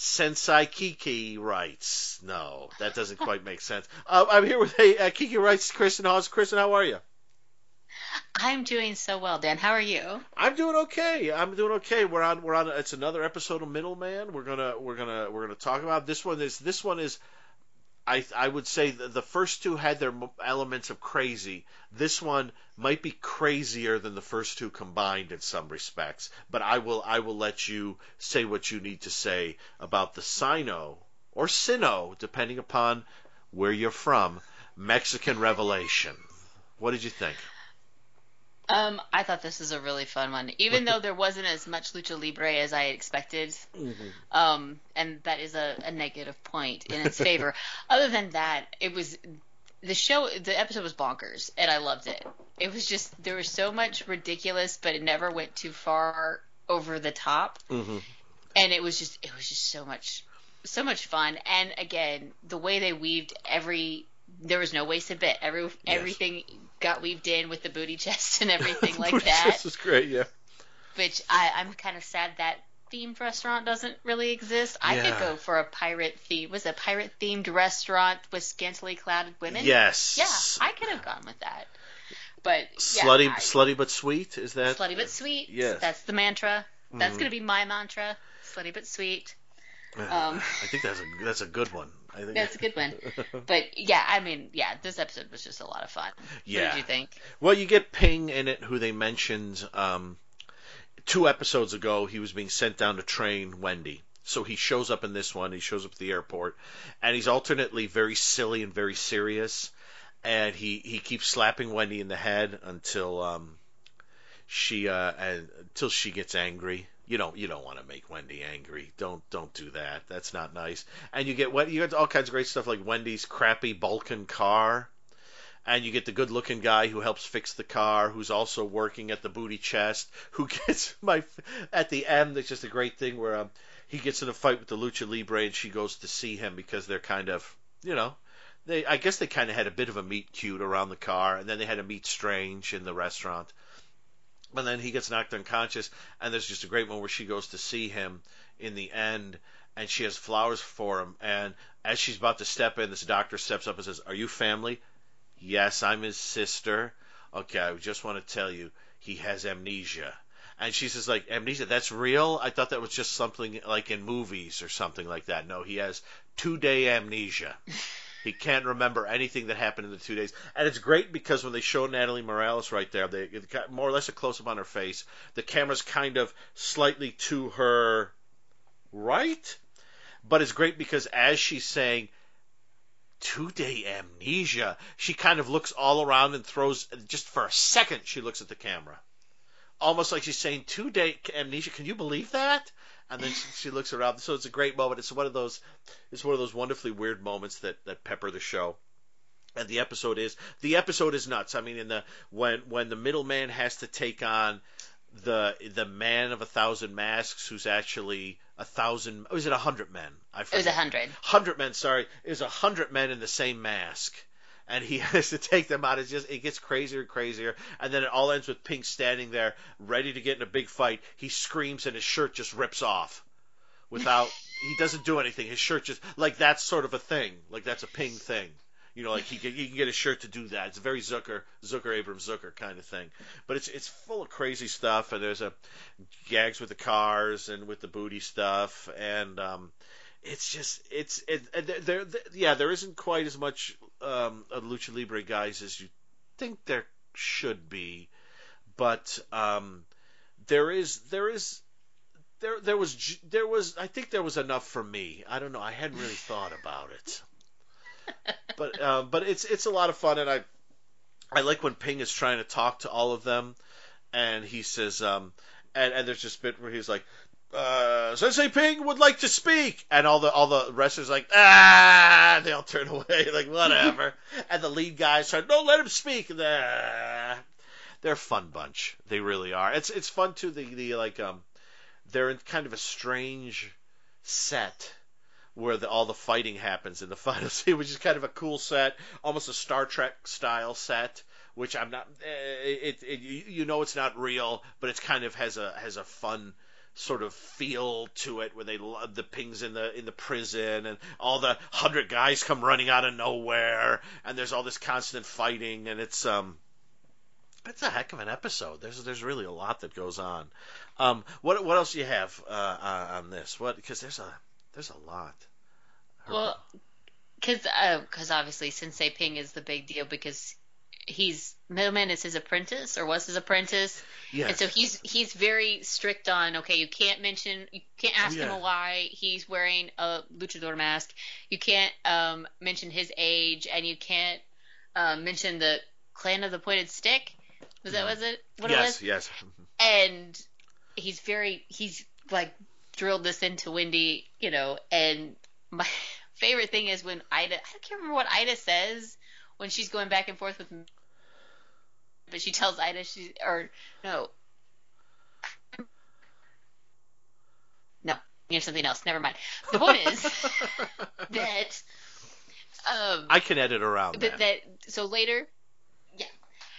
A: Sensei Kiki writes. No, that doesn't quite make sense. Uh, I'm here with hey, uh, Kiki writes. Kristen Hawes. Kristen, how are you?
B: I'm doing so well, Dan. How are you?
A: I'm doing okay. I'm doing okay. We're on. We're on. It's another episode of Middleman. We're gonna. We're gonna. We're gonna talk about this one. Is this one is. I I would say the, first two had their elements of crazy. This one might be crazier than the first two combined in some respects. But I will. I will let you say what you need to say about the Sino or Sino, depending upon where you're from, Mexican Revelation. What did you think?
B: Um, I thought this was a really fun one, even though there wasn't as much lucha libre as I expected.
A: Mm-hmm.
B: Um, and that is a, a negative point in its favor. [laughs] Other than that, it was the show. The episode was bonkers, and I loved it. It was just there was so much ridiculous, but it never went too far over the top.
A: Mm-hmm.
B: And it was just it was just so much so much fun. And again, the way they weaved every there was no wasted bit. Every everything got weaved in with the booty [laughs] chest and everything [laughs] like
A: Booty
B: that.
A: chest is great, yeah.
B: Which I, I'm kind of sad that themed restaurant doesn't really exist. I
A: Yeah.
B: could go for a pirate theme. Was a pirate themed restaurant with scantily clad women?
A: Yes.
B: Yeah, I could have gone with that. But yeah,
A: slutty,
B: I-
A: slutty but sweet. Is that
B: slutty but sweet.
A: Yes.
B: That's the mantra. That's
A: Mhm.
B: gonna be my mantra. Slutty but sweet.
A: Uh,
B: Um,
A: I think that's a that's a good one. I think
B: That's a good one. [laughs] But yeah, I mean, yeah, this episode was just a lot of fun. What
A: Yeah.
B: did you think?
A: Well, you get Ping in it, who they mentioned um, two episodes ago. He was being sent down to train Wendy. So he shows up in this one. He shows up at the airport, and he's alternately very silly and very serious. And he, he keeps slapping Wendy in the head until um, she uh, and, until she gets angry. You don't you don't want to make Wendy angry. Don't don't do that. That's not nice. And you get Wen- you get all kinds of great stuff like Wendy's crappy Balkan car and you get the good looking guy who helps fix the car who's also working at the booty chest who [laughs] gets my at the end It's just a great thing where um, he gets in a fight with the lucha libre and she goes to see him because they're kind of you know they i guess they kind of had a bit of a meet cute around the car and then they had a meet strange in the restaurant but then he gets knocked unconscious and there's just a great moment where she goes to see him in the end and she has flowers for him and as she's about to step in this doctor steps up and says are you family Yes, I'm his sister. Okay, I just want to tell you, he has amnesia. And she says, like, amnesia, that's real? I thought that was just something like in movies or something like that. No, he has two day amnesia. [laughs] He can't remember anything that happened in the two days. And it's great because when they show Natalie Morales right there, they more or less a close up on her face. The camera's kind of slightly to her right. But it's great because as she's saying, two day amnesia, she kind of looks all around and throws, just for a second, she looks at the camera. Almost like she's saying, two day amnesia, can you believe that? And then she, she looks around. So it's a great moment. It's one of those, it's one of those wonderfully weird moments that, that pepper the show. And the episode is, the episode is nuts. I mean, in the, when, when the middleman has to take on the, the man of a thousand masks who's actually a thousand, is it a hundred men? I
B: It was a hundred.
A: hundred men. Sorry, is a hundred men in the same mask, and he [laughs] has to take them out. It just it gets crazier and crazier, and then it all ends with Ping standing there, ready to get in a big fight. He screams, and his shirt just rips off, without [laughs] he doesn't do anything. His shirt just like that's sort of a thing, like that's a Ping thing. You know, like he can, he can get a shirt to do that. It's a very Zucker, Zucker, Abrams, Zucker kind of thing. But it's it's full of crazy stuff, and there's a gags with the cars and with the booty stuff, and um, it's just it's it, there there- yeah there isn't quite as much um, of lucha libre guys as you think there should be, but um, there is there is. There, there was, there was. I think there was enough for me. I don't know. I hadn't really thought about it, [laughs] but, uh, but it's, it's a lot of fun, and I, I like when Ping is trying to talk to all of them, and he says, um, and, and there's just a bit where he's like, uh, Sensei Ping would like to speak, and all the all the wrestlers like ah, they all turn [laughs] away like whatever, [laughs] and the lead guys try no let him speak, and ah. they're a fun bunch, they really are. It's it's fun too. The the like um, they're in kind of a strange set where the, all the fighting happens in the [laughs] final scene, which is kind of a cool set, almost a Star Trek style set. Which I'm not. eh, It, it you you know it's not real, but it's kind of has a has a fun sort of feel to it where they lo- the pings in the in the prison and all the hundred guys come running out of nowhere and there's all this constant fighting and it's um it's a heck of an episode. There's there's really a lot that goes on. Um, what what else do you have uh, uh, on this? What because there's a there's a lot.
B: Well, because because obviously Sensei Ping is the big deal because he's Middleman is his apprentice or was his apprentice,
A: Yes.
B: and so he's he's very strict on okay, you can't mention, you can't ask him why he's wearing a luchador mask, you can't um, mention his age, and you can't um, mention the clan of the pointed stick. Was that was it? What it was?
A: yes, yes.
B: and he's very he's like drilled this into Wendy, you know, and my [laughs] favorite thing is when Ida I can't remember what Ida says when she's going back and forth with but she tells Ida she or no. No you have something else never mind. The point is [laughs] that um
A: I can edit around
B: but
A: that.
B: that so later yeah.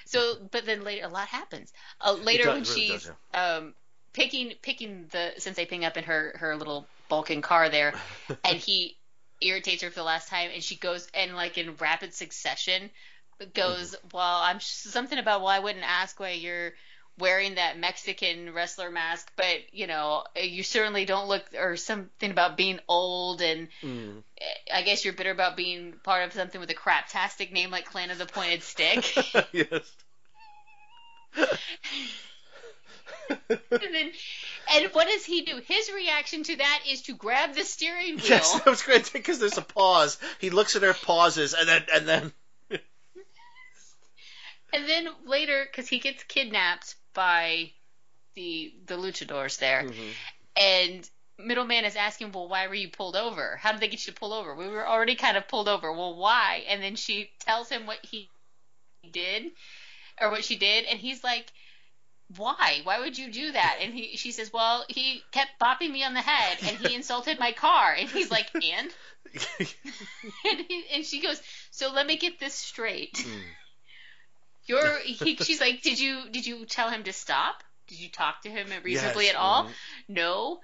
B: So but then later a lot happens. Uh, later
A: does-
B: when
A: really
B: she's
A: does,
B: um picking picking the sensei ping up in her her little bulking car there [laughs] and he irritates her for the last time and she goes and like in rapid succession goes
A: Mm-hmm.
B: well i'm something about well i wouldn't ask why you're wearing that mexican wrestler mask but you know you certainly don't look or something about being old and
A: Mm.
B: I guess you're bitter about being part of something with a craptastic name like Clan of the Pointed Stick. [laughs]
A: yes. [laughs]
B: and then, and what does he do? His reaction to that is to grab the steering wheel.
A: Yes, that was great because there's a pause. He looks at her, pauses, and then and then
B: And then later, because he gets kidnapped by the the luchadors there,
A: Mm-hmm.
B: and middleman is asking, "Well, why were you pulled over? How did they get you to pull over? We were already kind of pulled over. Well, why?" And then she tells him what he did or what she did, and he's like. Why? Why would you do that? And he, she says, well, he kept bopping me on the head, and he insulted my car. And he's like, and? [laughs] [laughs] and, he, and she goes, so let me get this straight.
A: Mm.
B: You're, he, she's like, did you, did you tell him to stop? Did you talk to him reasonably
A: Yes,
B: at all?
A: mhm.
B: No.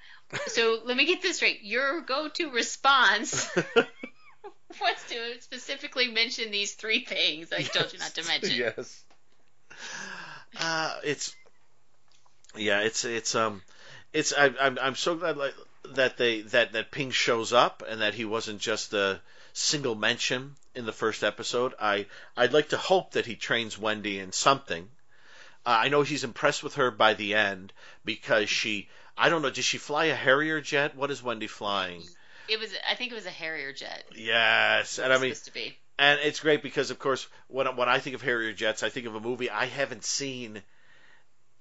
B: So let me get this straight. Your go-to response [laughs] was to specifically mention these three things I told you not to mention.
A: yes. Uh, it's yeah, it's it's um, it's I, I'm I'm so glad like, that they that that Ping shows up and that he wasn't just a single mention in the first episode. I I'd like to hope that he trains Wendy in something. Uh, I know he's impressed with her by the end because she I don't know does she fly a Harrier jet? What is Wendy flying?
B: It was, I think it was a Harrier jet.
A: Yes, and I
B: It's
A: mean
B: supposed to be.
A: and it's great because, of course, when when I think of Harrier jets, I think of a movie I haven't seen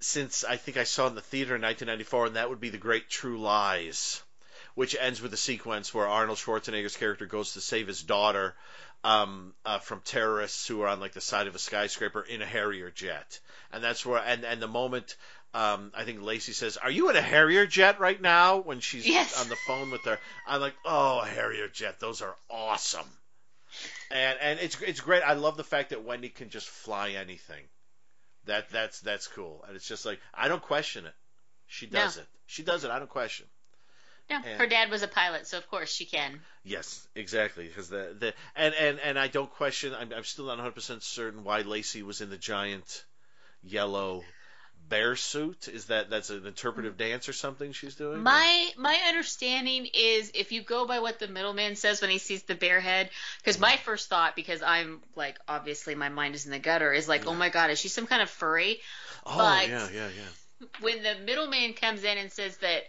A: since I think I saw in the theater in 1994, and that would be The Great True Lies, which ends with a sequence where Arnold Schwarzenegger's character goes to save his daughter um, uh, from terrorists who are on like the side of a skyscraper in a Harrier jet, and that's where and and the moment. Um, I think Lacey says, "Are you in a Harrier jet right now?" When she's
B: Yes.
A: on the phone with her, I'm like, "Oh, a Harrier jet! Those are awesome." and and it's it's great. I love the fact that Wendy can just fly anything. That that's that's cool, and it's just like I don't question it. She
B: No.
A: does it. She does it. I don't question.
B: No,
A: And-
B: her dad was a pilot, so of course she can.
A: Yes, exactly. Because the the and and and I don't question. I'm I'm still not 100 percent certain why Lacey was in the giant yellow bear suit. Is that that's an interpretive dance or something she's doing?
B: My my understanding is if you go by what the middleman says when he sees the bear head, because my mm-hmm. first thought, because I'm like obviously my mind is in the gutter, is like, oh my god, is she some kind of furry?
A: oh
B: but-
A: yeah yeah yeah.
B: When the middleman comes in and says that,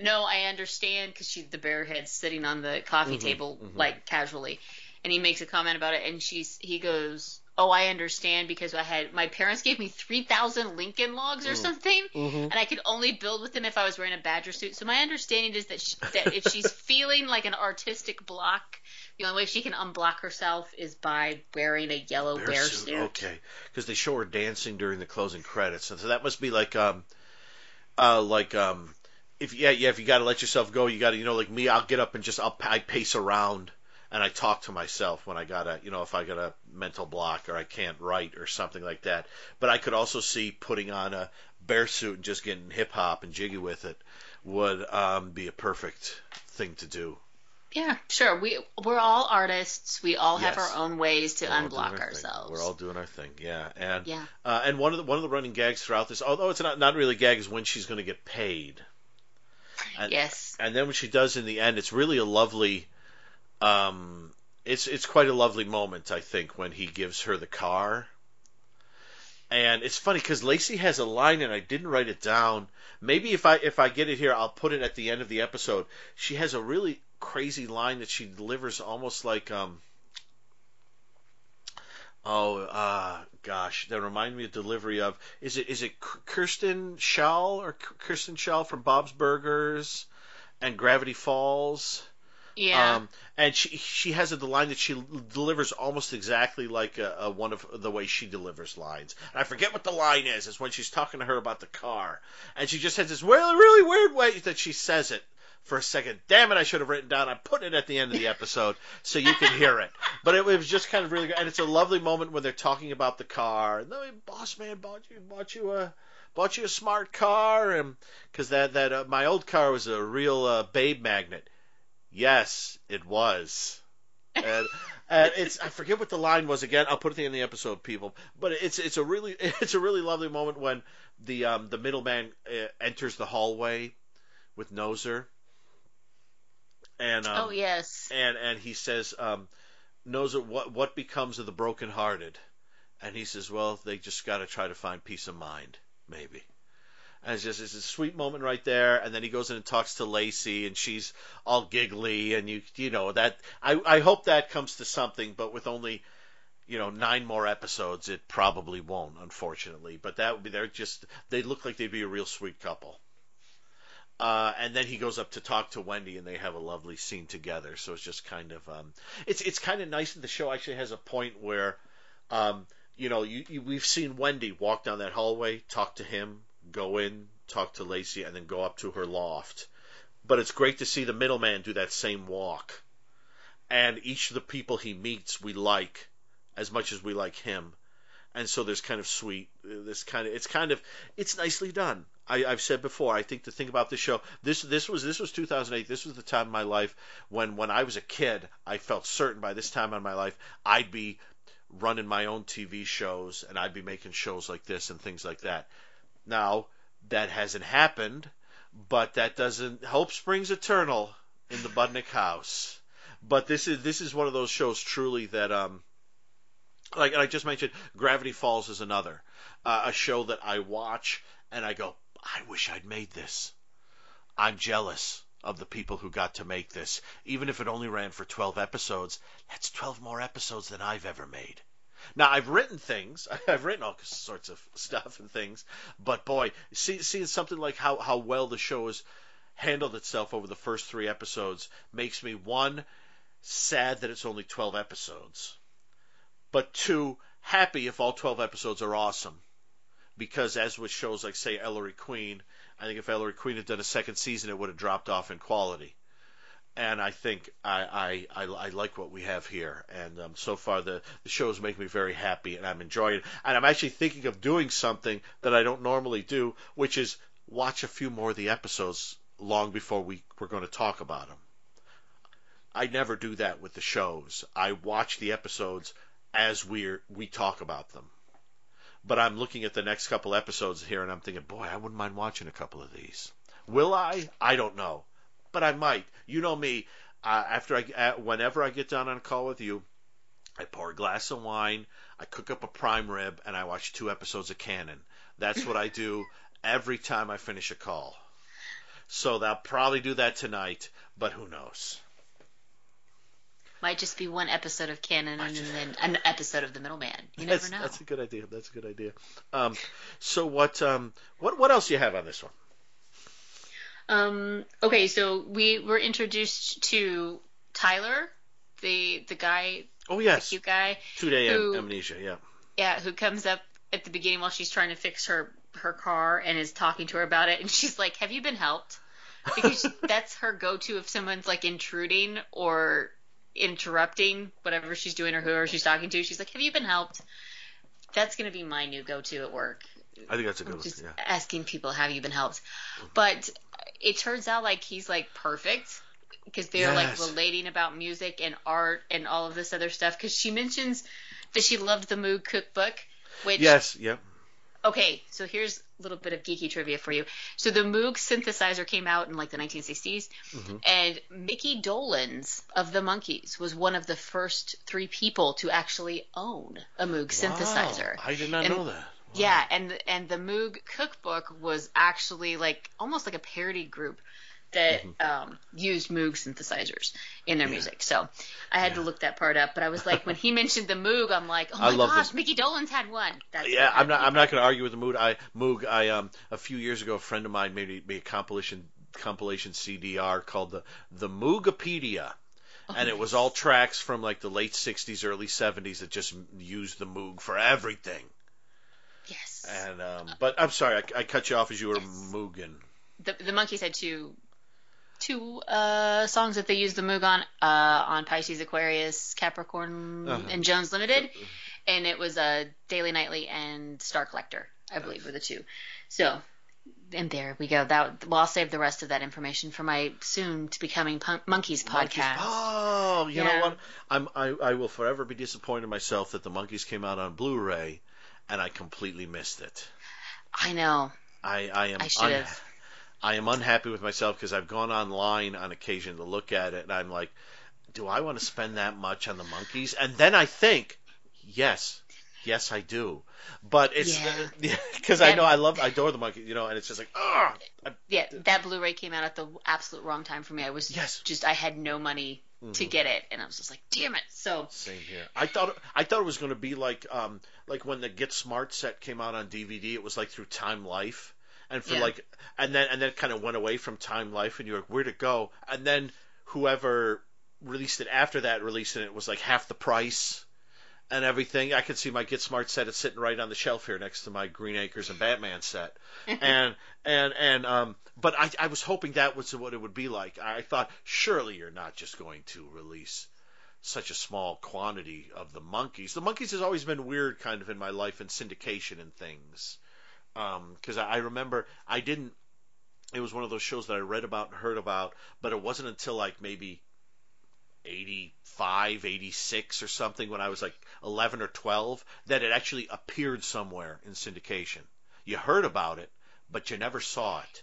B: no, I understand, because she the bear head's sitting on the coffee
A: Mhm,
B: table
A: mhm.
B: like casually, and he makes a comment about it, and she's he goes. Oh, I understand because I had my parents gave me three thousand Lincoln logs or
A: Mm.
B: something,
A: Mm-hmm.
B: and I could only build with them if I was wearing a badger suit. So my understanding is that she, that if she's [laughs] feeling like an artistic block, the only way she can unblock herself is by wearing a yellow bear, suit.
A: Okay, because they show her dancing during the closing credits, so that must be like um, uh, like um, if yeah yeah if you got to let yourself go, you got to you know like me, I'll get up and just I'll I pace around and I talk to myself when I got a you know if I got a mental block or I can't write or something like that. But I could also see putting on a bear suit and just getting hip hop and jiggy with it would um, be a perfect thing to do.
B: Yeah, sure. We we're all artists. We all have our own ways to
A: We're all doing our
B: unblock ourselves.
A: We're all doing our thing, yeah. And
B: Yeah.
A: uh, and one of the one of the running gags throughout this, although it's not not really a gag, is when she's going to get paid. And,
B: yes.
A: And then when she does in the end, it's really a lovely. Um, it's it's quite a lovely moment, I think, when he gives her the car, and it's funny because Lacey has a line and I didn't write it down. Maybe if I if I get it here, I'll put it at the end of the episode. She has a really crazy line that she delivers, almost like um. Oh, uh, gosh, that remind me of delivery of is it is it Kirsten Schaal or Kirsten Schaal from Bob's Burgers and Gravity Falls?
B: Yeah.
A: Um, and she she has a the line that she delivers almost exactly like a, a one of the way she delivers lines. And I forget what the line is. It's when she's talking to her about the car, and she just has this really really weird way that she says it for a second. Damn it, I should have written down. I'm putting it at the end of the episode so you can hear it. But it, was just kind of really good, and it's a lovely moment when they're talking about the car. And the boss man bought you bought you a bought you a smart car, and because that that uh, my old car was a real uh, babe magnet. Yes, it was. And, it's I forget what the line was again. I'll put it in the episode, people. But it's it's a really [laughs] it's a really lovely moment when the um, the middleman uh, enters the hallway with Noser. And um,
B: oh yes.
A: And and he says, um, Noser, what what becomes of the brokenhearted? And he says, well, they just got to try to find peace of mind, maybe. And it's just it's a sweet moment right there. And then he goes in and talks to Lacey, and she's all giggly, and you you know that I I hope that comes to something, but with only you know nine more episodes, it probably won't, unfortunately. But that would be they're just they look like they'd be a real sweet couple. Uh, and then he goes up to talk to Wendy, and they have a lovely scene together. So it's just kind of um, it's it's kind of nice that the show actually has a point where, um, you know, you, you, we've seen Wendy walk down that hallway, talk to him, go in, talk to Lacey, and then go up to her loft. But it's great to see the middleman do that same walk. And each of the people he meets we like as much as we like him. And so there's kind of sweet, this kind of, it's kind of, it's nicely done. I, I've said before, I think the thing about this show, this this was this was 2008. This was the time in my life when when I was a kid, I felt certain by this time in my life I'd be running my own TV shows and I'd be making shows like this and things like that. Now, that hasn't happened, but that doesn't hope springs eternal in the Budnick house. But this is this is one of those shows truly that um like I just mentioned Gravity Falls is another uh, a show that I watch and I go I wish I'd made this. I'm jealous of the people who got to make this. Even if it only ran for 12 episodes, that's 12 more episodes than I've ever made. Now I've written things, [laughs] I've written all sorts of stuff and things, but boy, see, seeing something like how how well the show has handled itself over the first three episodes makes me one sad that it's only twelve episodes, but two happy if all twelve episodes are awesome, because as with shows like say Ellery Queen, I think if Ellery Queen had done a second season, it would have dropped off in quality and I think I, I, I, I, like what we have here. And um, so far, the, the shows make me very happy, and I'm enjoying it. And I'm actually thinking of doing something that I don't normally do, which is watch a few more of the episodes long before we, we're going to talk about them. I never do that with the shows. I watch the episodes as we're we talk about them. But I'm looking at the next couple episodes here, and I'm thinking, boy, I wouldn't mind watching a couple of these. Will I? I don't know but I might. You know me. Uh, after I, uh, whenever I get done on a call with you, I pour a glass of wine, I cook up a prime rib, and I watch two episodes of Cannon. That's what I do every time I finish a call. So they'll probably do that tonight, but who knows?
B: Might just be one episode of Cannon and then an episode of The Middleman. You
A: never
B: that's, know.
A: That's a good idea. That's a good idea. Um, so what? Um, what? What else do you have on this one?
B: Um, okay, so we were introduced to Tyler, the the guy.
A: Oh yes,
B: the cute guy.
A: Two day am- amnesia. Yeah.
B: Yeah, who comes up at the beginning while she's trying to fix her her car and is talking to her about it, and she's like, "Have you been helped?" Because [laughs] that's her go to if someone's like intruding or interrupting whatever she's doing or whoever she's talking to. She's like, "Have you been helped?" That's gonna be my new go to at work.
A: I think that's a good
B: just
A: one.
B: Yeah. Asking people, "Have you been helped?" But it turns out like he's like perfect because they're yes. like relating about music and art and all of this other stuff. Because she mentions that she loved the Moog cookbook, which
A: yes, yep.
B: Okay, so here's a little bit of geeky trivia for you. So the Moog synthesizer came out in like the 1960s, mm-hmm. and Mickey Dolenz of the Monkees was one of the first three people to actually own a Moog wow, synthesizer.
A: I did not
B: and
A: know that.
B: Yeah, and and the Moog cookbook was actually like almost like a parody group that um, used Moog synthesizers in their music. So I had to look that part up. But I was like, when he [laughs] mentioned the Moog, I'm like, oh my gosh, Mickey Dolenz had one. That's
A: yeah, I'm not. I'm not going to argue with the mood. I Moog. I um a few years ago, a friend of mine made, me- made a compilation compilation CDR called the the Moogopedia, and it was all tracks from like the late '60s, early '70s that just used the Moog for everything.
B: Yes.
A: And um, but I'm sorry, I, I cut you off as you were
B: Yes.
A: Moogin.
B: the the Monkees had two two uh, songs that they used the Moog on uh, on Pisces, Aquarius, Capricorn,
A: Uh-huh.
B: and Jones Limited, and it was uh, Daily Nightly and Star Collector, I believe, were the two. So. And there we go. That well, I'll save the rest of that information for my soon to becoming Punk- Monkees podcast.
A: Oh, you know what? I'm I, I will forever be disappointed in myself that the Monkees came out on Blu-ray, and I completely missed it.
B: I know.
A: I I am
B: I should
A: un-
B: have.
A: I am unhappy with myself because I've gone online on occasion to look at it, and I'm like, do I want to spend that much on the Monkees? And then I think, yes, yes, I do. But it's
B: Yeah. [laughs]
A: because I know I love, I adore the Monkees, you know, and it's just like, ah,
B: Yeah, that Blu-ray came out at the absolute wrong time for me. I was
A: Yes.
B: just I had no money to
A: Mhm.
B: get it, and I was just like, damn it. So
A: Same here. I thought I thought it was going to be like um like when the Get Smart set came out on DVD. It was like through Time Life, and for
B: Yeah.
A: like and then and then it kind of went away from Time Life, and you're like, where'd it go? And then whoever released it after that released it, it was like half the price and everything. I could see my Get Smart set. It's sitting right on the shelf here next to my Green Acres and Batman set. [laughs] and and and um, but I I was hoping that was what it would be like. I thought surely you're not just going to release such a small quantity of the Monkees. The Monkees has always been weird, kind of in my life, and syndication and things. Because I, I remember I didn't. It was one of those shows that I read about and heard about, but it wasn't until like maybe 85, 86 or something when I was like 11 or 12 that it actually appeared somewhere in syndication. You heard about it, but you never saw it.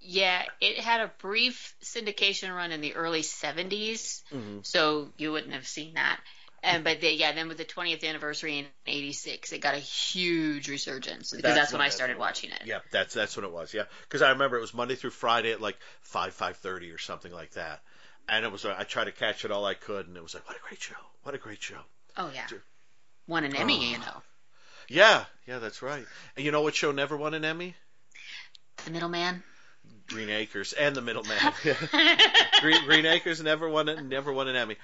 B: Yeah, it had a brief syndication run in the early 70s,
A: Mhm.
B: so you wouldn't have seen that. And but they, yeah, then with the 20th anniversary in '86, it got a huge resurgence because
A: That's
B: that's, when
A: when-
B: I started watching it.
A: Yeah, that's that's what it was. Yeah, because I remember it was Monday through Friday at like five five thirty or something like that, and it was I tried to catch it all I could, and it was like what a great show, what a great show.
B: Oh yeah, won an Emmy,
A: Oh.
B: you know.
A: Yeah, yeah, that's right. And you know what show never won an Emmy?
B: The Middleman.
A: Green Acres and The Middleman. [laughs] [laughs] Green, Green Acres never won never won an Emmy.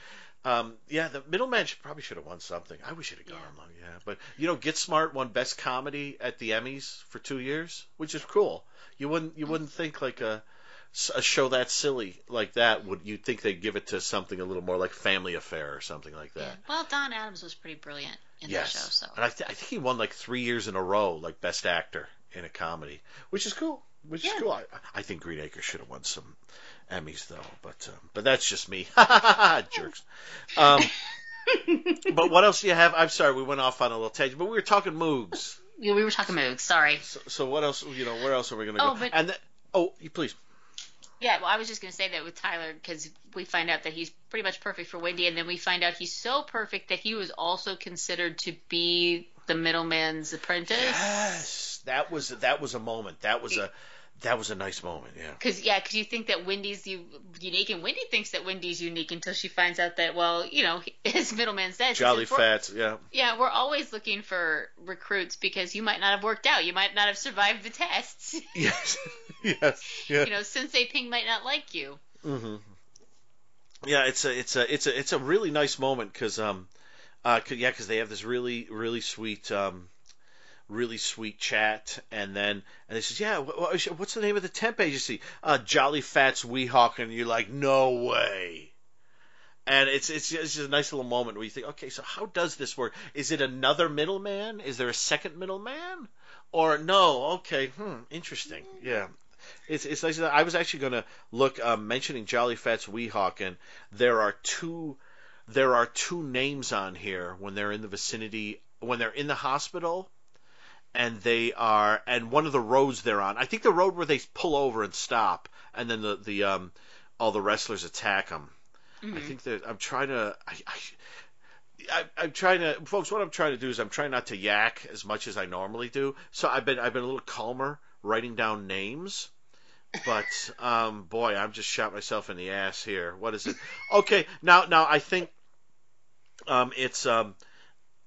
A: Um, yeah, The Middleman should, probably should have won something. I wish it had gone
B: Yeah.
A: along. Yeah, but you know, Get Smart won Best Comedy at the Emmys for two years, which is cool. You wouldn't you wouldn't think like a a show that silly like that would you think they'd give it to something a little more like Family Affair or something like
B: Yeah.
A: that.
B: Well, Don Adams was pretty brilliant in
A: yes,
B: that show. So
A: and I, th- I think he won like three years in a row, like Best Actor in a comedy, which is cool. Which is cool. I, I think Green Acres should have won some Emmys though, but um, but that's just me. [laughs] Jerks. Um, [laughs] but what else do you have? I'm sorry, we went off on a little tangent, but we were talking Moogs.
B: yeah, we were talking Moog. Sorry.
A: So, so what else? You know, where else are we going to
B: Oh,
A: go?
B: but-
A: and oh, you please.
B: Yeah, well, I was just going to say that with Tyler because we find out that he's pretty much perfect for Wendy, and then we find out he's so perfect that he was also considered to be the middleman's apprentice.
A: Yes, that was that was a moment. That was a that was a nice moment. Yeah.
B: Because yeah, because you think that Wendy's unique, and Wendy thinks that Wendy's unique until she finds out that well, you know, [laughs] his middleman says
A: Jolly Fats. Yeah.
B: Yeah, we're always looking for recruits because you might not have worked out, you might not have survived the tests. [laughs]
A: Yes. [laughs] yes. Yeah.
B: you know, Sensei Ping might not like you.
A: hmm Yeah, it's a it's a it's a it's a really nice moment because um uh 'cause- yeah because they have this really really sweet um really sweet chat and then and they says yeah wh- wh- what's the name of the temp agency? Uh Jolly Fats Weehawk and you're like no way. And it's it's just, it's just a nice little moment where you think okay so how does this work? Is it another middleman? Is there a second middleman? Or no? Okay hmm interesting. Yeah. It's it's nice. I was actually going to look um, mentioning Jolly Fats Weehawk, and there are two there are two names on here when they're in the vicinity when they're in the hospital, and they are and one of the roads they're on. I think the road where they pull over and stop, and then the the um all the wrestlers attack them. I
B: Mhm.
A: think that I'm trying to. I, I, I, I'm trying to, folks. What I'm trying to do is I'm trying not to yak as much as I normally do. So I've been I've been a little calmer writing down names. But um, boy, I'm just shot myself in the ass here. What is it? Okay, now now I think um, it's um,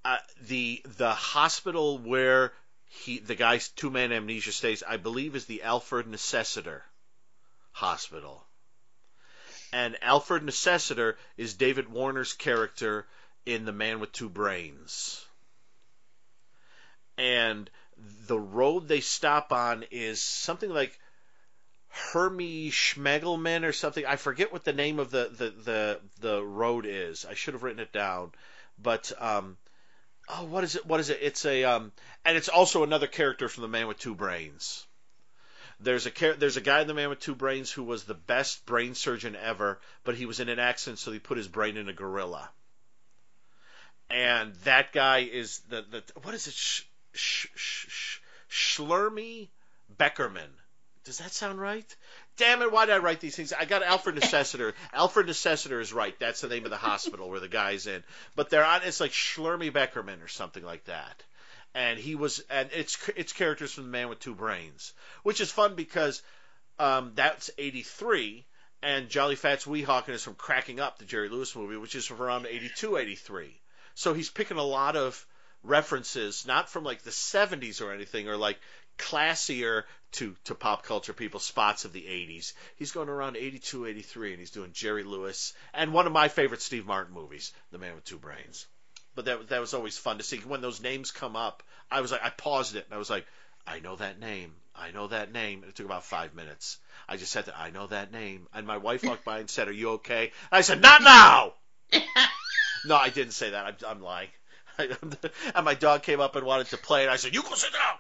A: uh, the the hospital where he the guy's two man amnesia stays. I believe is the Alfred Necessiter Hospital. And Alfred Necessiter is David Warner's character in The Man with Two Brains. And the road they stop on is something like Hermie Schmegelman or something. I forget what the name of the, the, the, the road is. I should have written it down. But um, oh, what is it? What is it? It's a um, and it's also another character from The Man with Two Brains. There's a there's a guy in The Man with Two Brains who was the best brain surgeon ever, but he was in an accident, so he put his brain in a gorilla. And that guy is the the what is it? Sh- sh- sh- sh- Schlermy Beckerman. Does that sound right? Damn it! Why did I write these things? I got Alfred Necessiter. [laughs] Alfred Necessiter is right. That's the name of the hospital where the guy's in. But they're on. It's like Schlermy Beckerman or something like that. And he was, and it's it's characters from The Man with Two Brains, which is fun because um, that's '83, and Jolly Fats Weehawken is from Cracking Up, the Jerry Lewis movie, which is from around '82, '83. So he's picking a lot of references, not from like the 70s or anything, or like classier to, to pop culture people spots of the 80s. He's going around 82, 83, and he's doing Jerry Lewis and one of my favorite Steve Martin movies, The Man with Two Brains. But that that was always fun to see when those names come up. I was like, I paused it and I was like, I know that name. I know that name. And it took about five minutes. I just said that I know that name, and my wife walked by and said, "Are you okay?" And I said, "Not now." [laughs] no, I didn't say that. I'm, I'm lying. [laughs] and my dog came up and wanted to play, and I said, "You go sit down."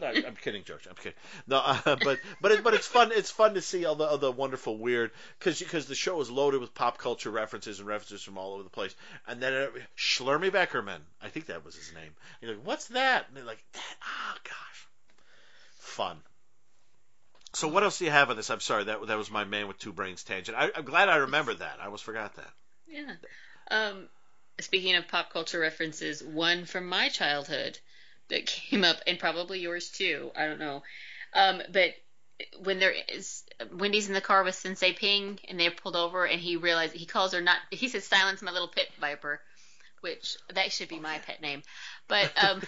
A: No, I'm kidding, George. I'm kidding. No, uh, [laughs] but but it, but it's fun. It's fun to see all the all the wonderful weird because because the show is loaded with pop culture references and references from all over the place. And then uh, Schlermy Beckerman, I think that was his name. You're like, what's that? And they're like, that. Oh gosh, fun. So what else do you have on this? I'm sorry, that that was my man with two brains tangent. I, I'm glad I remembered that. I almost forgot that.
B: Yeah. Um, speaking of pop culture references, one from my childhood that came up, and probably yours too. I don't know. Um, but when there is Wendy's in the car with Sensei Ping, and they're pulled over, and he realizes he calls her not. He says, "Silence my little pit viper," which that should be my pet name. But um,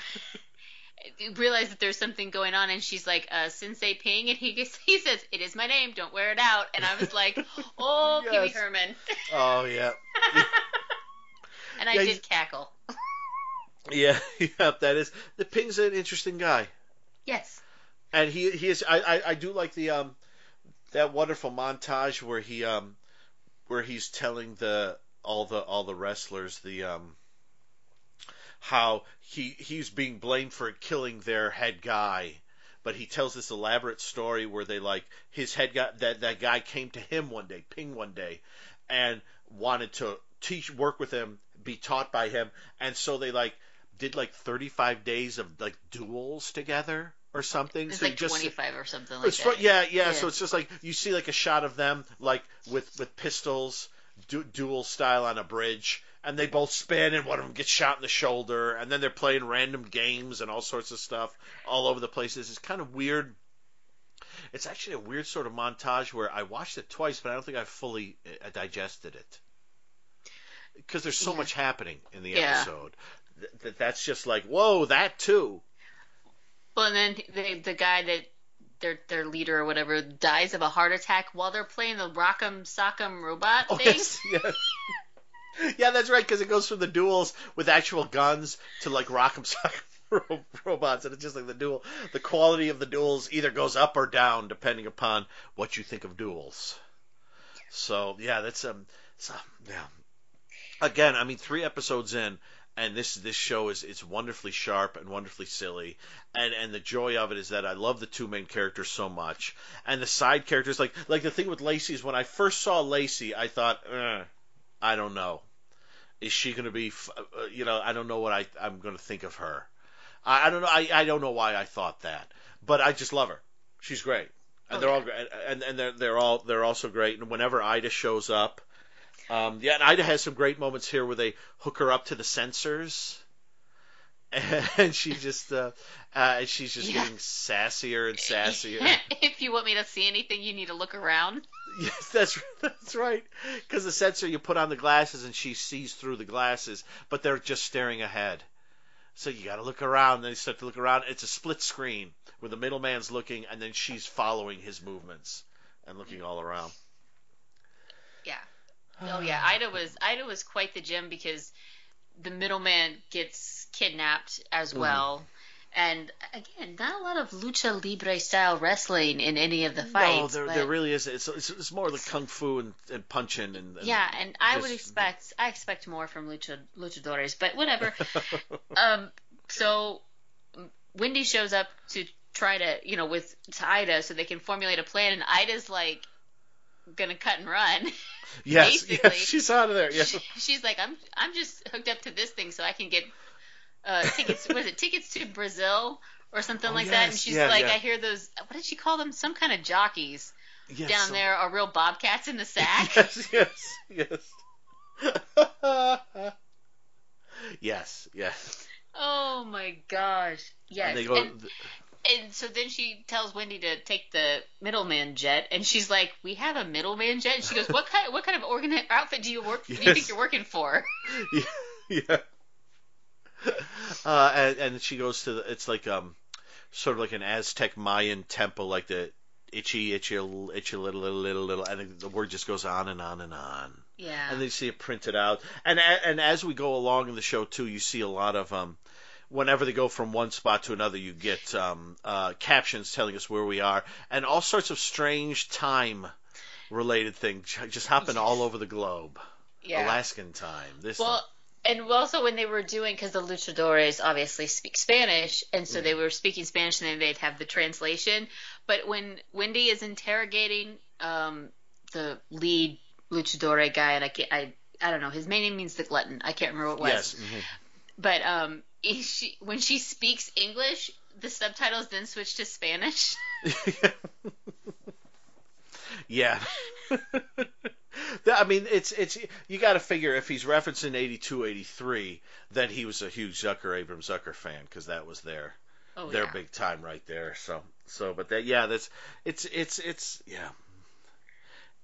B: [laughs] realize that there's something going on, and she's like, uh, "Sensei Ping," and he gets, [laughs] he says, "It is my name. Don't wear it out." And I was like, [laughs] "Oh, Pee Wee Herman,"
A: Oh yeah,
B: and I
A: Yeah,
B: did cackle.
A: Yeah, [laughs] yeah. That is the Ping's an interesting guy.
B: Yes.
A: and he he is I, I I do like the um that wonderful montage where he um where he's telling the all the all the wrestlers the um how he he's being blamed for killing their head guy but he tells this elaborate story where they like his head guy that that guy came to him one day ping one day and wanted to teach work with him be taught by him and so they like did like 35 days of like duels together or something
B: It's
A: so
B: like
A: just
B: 25 or something like that.
A: yeah, yeah,
B: Yeah.
A: So it's just like you see like a shot of them like with with pistols, du- dual style on a bridge, and they both spin, and one of them gets shot in the shoulder, and then they're playing random games and all sorts of stuff all over the place. It's kind of weird. It's actually a weird sort of montage where I watched it twice, but I don't think I fully uh, digested it because there's so
B: Yeah.
A: much happening in the
B: Yeah.
A: episode. Th- that that's just like whoa, that too.
B: Well, and then the the guy that their their leader or whatever dies of a heart attack while they're playing the Rock'em Sock'em robot
A: Oh,
B: thing.
A: yes, yes. Yeah, that's right, because it goes from the duels with actual guns to like rock'em sock'em [laughs] ro- robots, and it's just like the duel. The quality of the duels either goes up or down depending upon what you think of duels. So yeah, that's um, so, yeah. Again, I mean, three episodes in, and this this show is it's wonderfully sharp and wonderfully silly, and and the joy of it is that I love the two main characters so much, and the side characters like like the thing with Lacey is when I first saw Lacey, I thought, eh, I don't know, is she going to be, f- uh, you know, I don't know what I I'm going to think of her. I, I don't know. I, I don't know why I thought that, but I just love her. She's great, and
B: Oh,
A: they're all great, and and they're they're all they're also great. And whenever Ida shows up, Um, yeah, and Ida has some great moments here where they hook her up to the sensors, [laughs] and she just uh, uh, she's just
B: Yeah.
A: getting sassier and sassier. [laughs]
B: if you want me to see anything, you need to look around. [laughs]
A: yes, that's that's right. Because the sensor, you put on the glasses, and she sees through the glasses, but they're just staring ahead. So you got to look around. Then you start to look around. It's a split screen where the middleman's looking, and then she's following his movements and looking all around.
B: Yeah. Oh yeah, Ida was Ida was quite the gem because the middleman gets kidnapped as
A: Mm-hmm.
B: well. And again, not a lot of lucha libre style wrestling in any of the fights.
A: no, there, there really is. It's, it's, it's more like kung fu and, and punching and, and
B: yeah, and I would expect I expect more from lucha luchadores, but whatever. [laughs] um, so Wendy shows up to try to you know with to Ida so they can formulate a plan, and Ida's like gonna cut and run. [laughs]
A: yes, yes, she's out of there. Yeah.
B: She's like, I'm I'm just hooked up to this thing so I can get uh, tickets. was it tickets to Brazil or something
A: Oh,
B: like that? And she's
A: yeah,
B: like,
A: yeah.
B: I hear those. What did she call them? Some kind of jockeys
A: yes,
B: down
A: so-
B: there are real bobcats in the [laughs] sack.
A: Yes, yes, yes. [laughs] yes, yes.
B: oh my gosh! Yes.
A: And they go.
B: and, and so then she tells Wendy to take the middleman jet, and she's like, "We have a middleman jet." And she goes, "What kind? What kind of organ outfit do you work? Do you think you're working for?" [laughs]
A: yeah, yeah. Uh, and, and she goes to the. It's like um, sort of like an Aztec Mayan temple, like the itchy, itchy, itchy, little, little, little, little, and the word just goes on and on and on.
B: Yeah.
A: and then you see it printed out. And and as we go along in the show too, you see a lot of um, whenever they go from one spot to another, you get um, uh, captions telling us where we are, and all sorts of strange time related things just happen all over the globe.
B: yeah.
A: Alaskan time. This
B: Well,
A: time.
B: and also when they were doing, because the luchadores obviously speak Spanish, and so they were speaking Spanish, and then they'd have the translation. But when Wendy is interrogating um, the lead luchadore guy, and I can't, I, I don't know, his main name means the glutton. I can't remember what it was.
A: yes. mhm.
B: But um, she, when she speaks English, the subtitles then switch to Spanish. [laughs]
A: yeah. [laughs] I mean, it's it's you got to figure if he's referencing 82, 83, then he was a huge Zucker Abrahams Zucker fan because that was their
B: Oh
A: their
B: yeah.
A: big time right there. So so, but that yeah, that's it's it's it's yeah,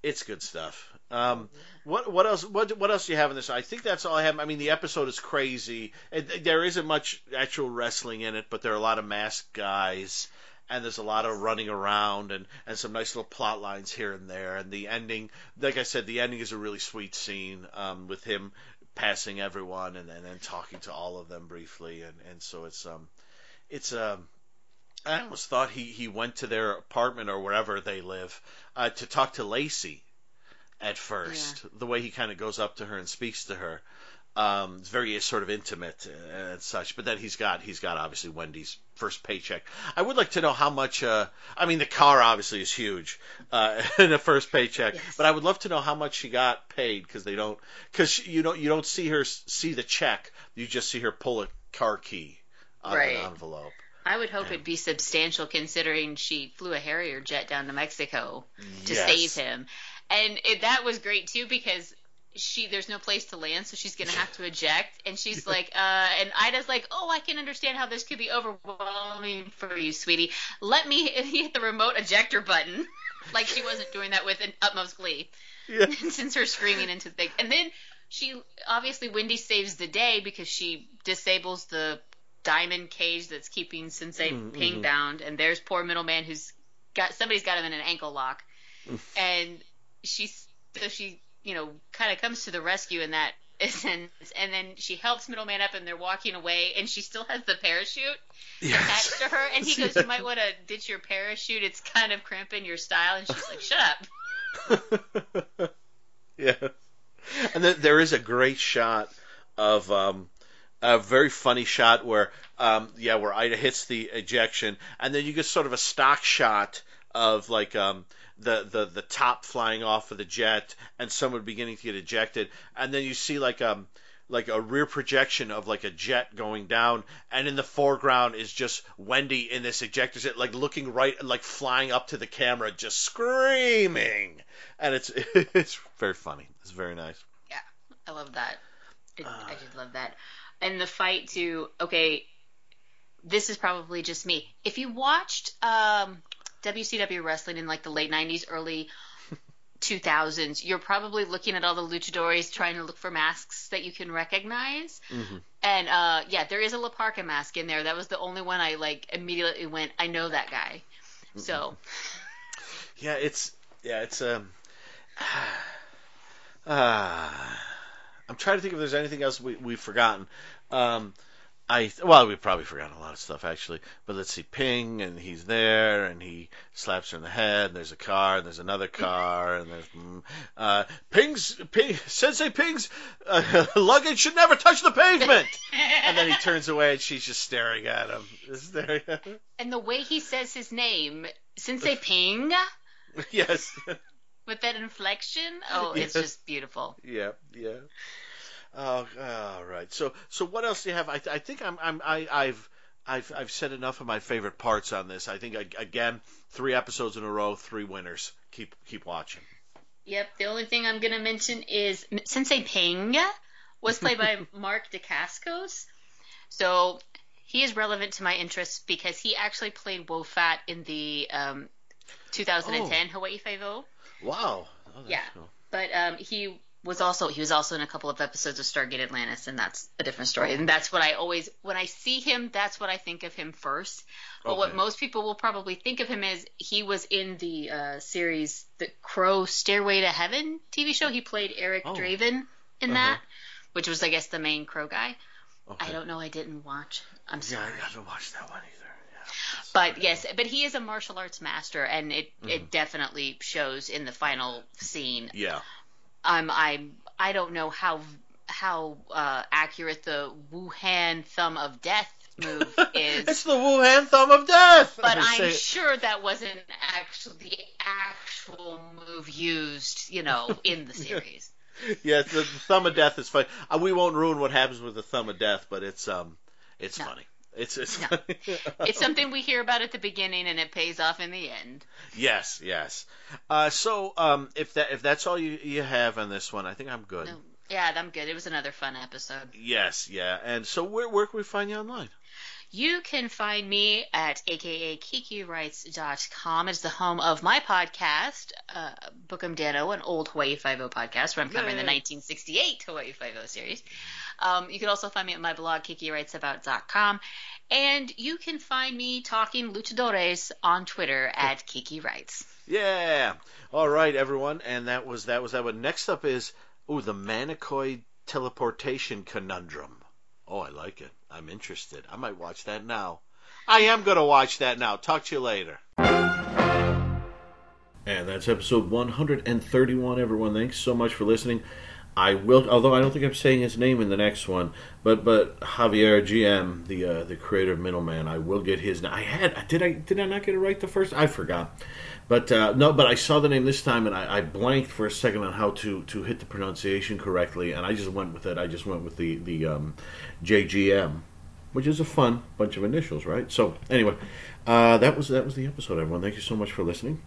A: it's good stuff. Um, what what else what what else do you have in this? I think that's all I have. I mean, the episode is crazy. There isn't much actual wrestling in it, but there are a lot of masked guys. And there's a lot of running around and, and some nice little plot lines here and there. And the ending, like I said, the ending is a really sweet scene um, with him passing everyone and, and then talking to all of them briefly. And, and so it's um, it's um I almost thought he he went to their apartment or wherever they live uh, to talk to Lacey at first. The way he kind of goes up to her and speaks to her, um, it's very sort of intimate uh, and such. But then he's got he's got obviously Wendy's first paycheck. I would like to know how much. Uh, I mean, the car obviously is huge uh, [laughs] in the first paycheck,
B: Yes.
A: but I would love to know how much she got paid because they don't because you don't you don't see her see the check. You just see her pull a car key out
B: Right.
A: of an envelope.
B: I would hope
A: Yeah.
B: it'd be substantial considering she flew a Harrier jet down to Mexico to
A: Yes.
B: save him. And it, that was great too because she there's no place to land, so she's gonna have to eject. And she's like, uh, and Ida's like, oh, I can understand how this could be overwhelming for you, sweetie. Let me [laughs] hit the remote ejector button, [laughs] like she wasn't doing that with an utmost glee
A: Yeah. [laughs]
B: since her screaming into the thing. And then she obviously Wendy saves the day because she disables the diamond cage that's keeping Sensei
A: Mm,
B: Ping
A: mhm.
B: bound, and there's poor middleman who's got somebody's got him in an ankle lock, and she's so she you know kind of comes to the rescue in that [laughs] sense, and then she helps middleman up, and they're walking away, and she still has the parachute attached to her, and he [laughs] goes, "You might want to ditch your parachute. It's kind of cramping your style," and she's like, "Shut up." [laughs]
A: yeah. And then there is a great shot of um, a very funny shot where um, yeah, where Ida hits the ejection, and then you get sort of a stock shot of like um, the, the the top flying off of the jet and someone beginning to get ejected, and then you see like um like a rear projection of like a jet going down, and in the foreground is just Wendy in this ejector seat like looking right, like flying up to the camera, just screaming. and it's [laughs] it's very funny. It's very nice.
B: Yeah, I love that. It, I did love that. And the fight to okay, this is probably just me. If you watched um, WCW wrestling in like the late '90s, early [laughs] 2000s, you're probably looking at all the luchadores trying to look for masks that you can recognize.
A: Mm-hmm.
B: And uh, yeah, there is a La Parka mask in there. That was the only one I like immediately went, I know that guy. So
A: Yeah, it's yeah, it's um. [sighs] Uh, I'm trying to think if there's anything else we, we've forgotten. Um, I well, we've probably forgotten a lot of stuff actually. But let's see, Ping, and he's there, and he slaps her in the head. And there's a car, and there's another car, and there's mm, uh, Ping's Ping, Sensei Ping's uh, [laughs] luggage should never touch the pavement. [laughs] and then he turns away, and she's just staring at him, just staring at him.
B: and the way he says his name, Sensei [laughs] Ping,
A: yes,
B: with that inflection, [laughs] oh, it's just beautiful.
A: yeah, yeah. Oh, all right. So, so what else do you have? I, I think I'm, I'm, I, I've, I've, I've said enough of my favorite parts on this. I think again, three episodes in a row, three winners. Keep, keep watching.
B: Yep. The only thing I'm gonna mention is Sensei Ping was played by [laughs] Mark Dacascos, so he is relevant to my interests because he actually played Wo Fat in the um, 2010 Hawaii Five-O.
A: Wow. Oh,
B: Yeah.
A: cool.
B: But um, he was also he was also in a couple of episodes of Stargate Atlantis, and that's a different story. And that's what I always when I see him, that's what I think of him first. But what most people will probably think of him is he was in the uh, series The Crow Stairway to Heaven TV show. He played Eric
A: Oh.
B: Draven in
A: Uh-huh.
B: that, which was I guess the main Crow guy.
A: Okay.
B: I don't know. I didn't watch. I'm
A: Yeah,
B: sorry.
A: I haven't watched that one either. Yeah.
B: But yes, but he is a martial arts master, and it
A: Mm-hmm.
B: it definitely shows in the final scene.
A: Yeah.
B: I'm I'm I don't know how how uh, accurate the Wuhan thumb of death move [laughs] is.
A: It's the Wuhan thumb of death.
B: but
A: I
B: I'm sure that wasn't actually the actual move used, you know, in the [laughs] series.
A: Yes, the, the thumb of death is funny. Uh, we won't ruin what happens with the thumb of death, but it's um, it's
B: No.
A: funny. It's it's [laughs]
B: No. It's something we hear about at the beginning, and it pays off in the end.
A: Yes, yes. Uh, so um, if that if that's all you you have on this one, I think I'm good.
B: No, yeah, I'm good. It was another fun episode.
A: Yes, yeah. And so where where can we find you online?
B: You can find me at akakikiwrites.com. It's the home of my podcast, uh, Book 'em Danno, an old Hawaii Five-O podcast where I'm covering the 1968 Hawaii Five-O series. Um, you can also find me at my blog, kikiwritesabout.com. And you can find me talking luchadores on Twitter at Kiki Writes.
A: Yeah. All right, everyone. And that was that was that one. Next up is oh the Manicoid teleportation conundrum. Oh, I like it. I'm interested. I might watch that now. I am gonna watch that now. Talk to you later.
C: And that's episode 131, everyone. Thanks so much for listening. I will, although I don't think I'm saying his name in the next one, but but Javier GM, the uh, the creator of Middleman, I will get his. I had did I did I not get it right the first? I forgot, but uh, no, but I saw the name this time and I, I blanked for a second on how to to hit the pronunciation correctly, and I just went with it. I just went with the the um, JGM, which is a fun bunch of initials, right? So anyway, uh, that was that was the episode, everyone. Thank you so much for listening.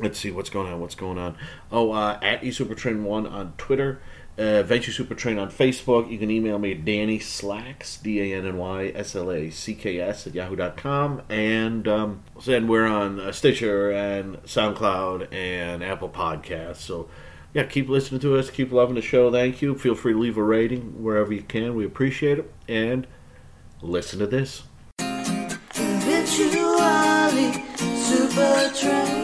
C: Let's see what's going on. What's going on? Oh, uh, at eSupertrain1 on Twitter, uh, Venture Supertrain on Facebook. You can email me at Danny Slacks, D A N N Y S L A C K S at yahoo.com. And, um, and we're on uh, Stitcher and SoundCloud and Apple Podcasts. So, yeah, keep listening to us. Keep loving the show. Thank you. Feel free to leave a rating wherever you can. We appreciate it. And listen to this.
E: On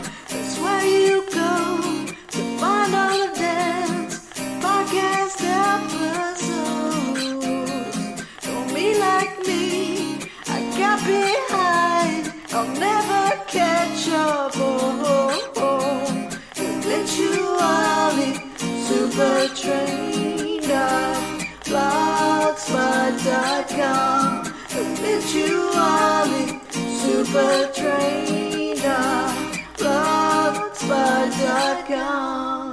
E: trained on blogspot.com. Eventually, super trained on blogspot.com.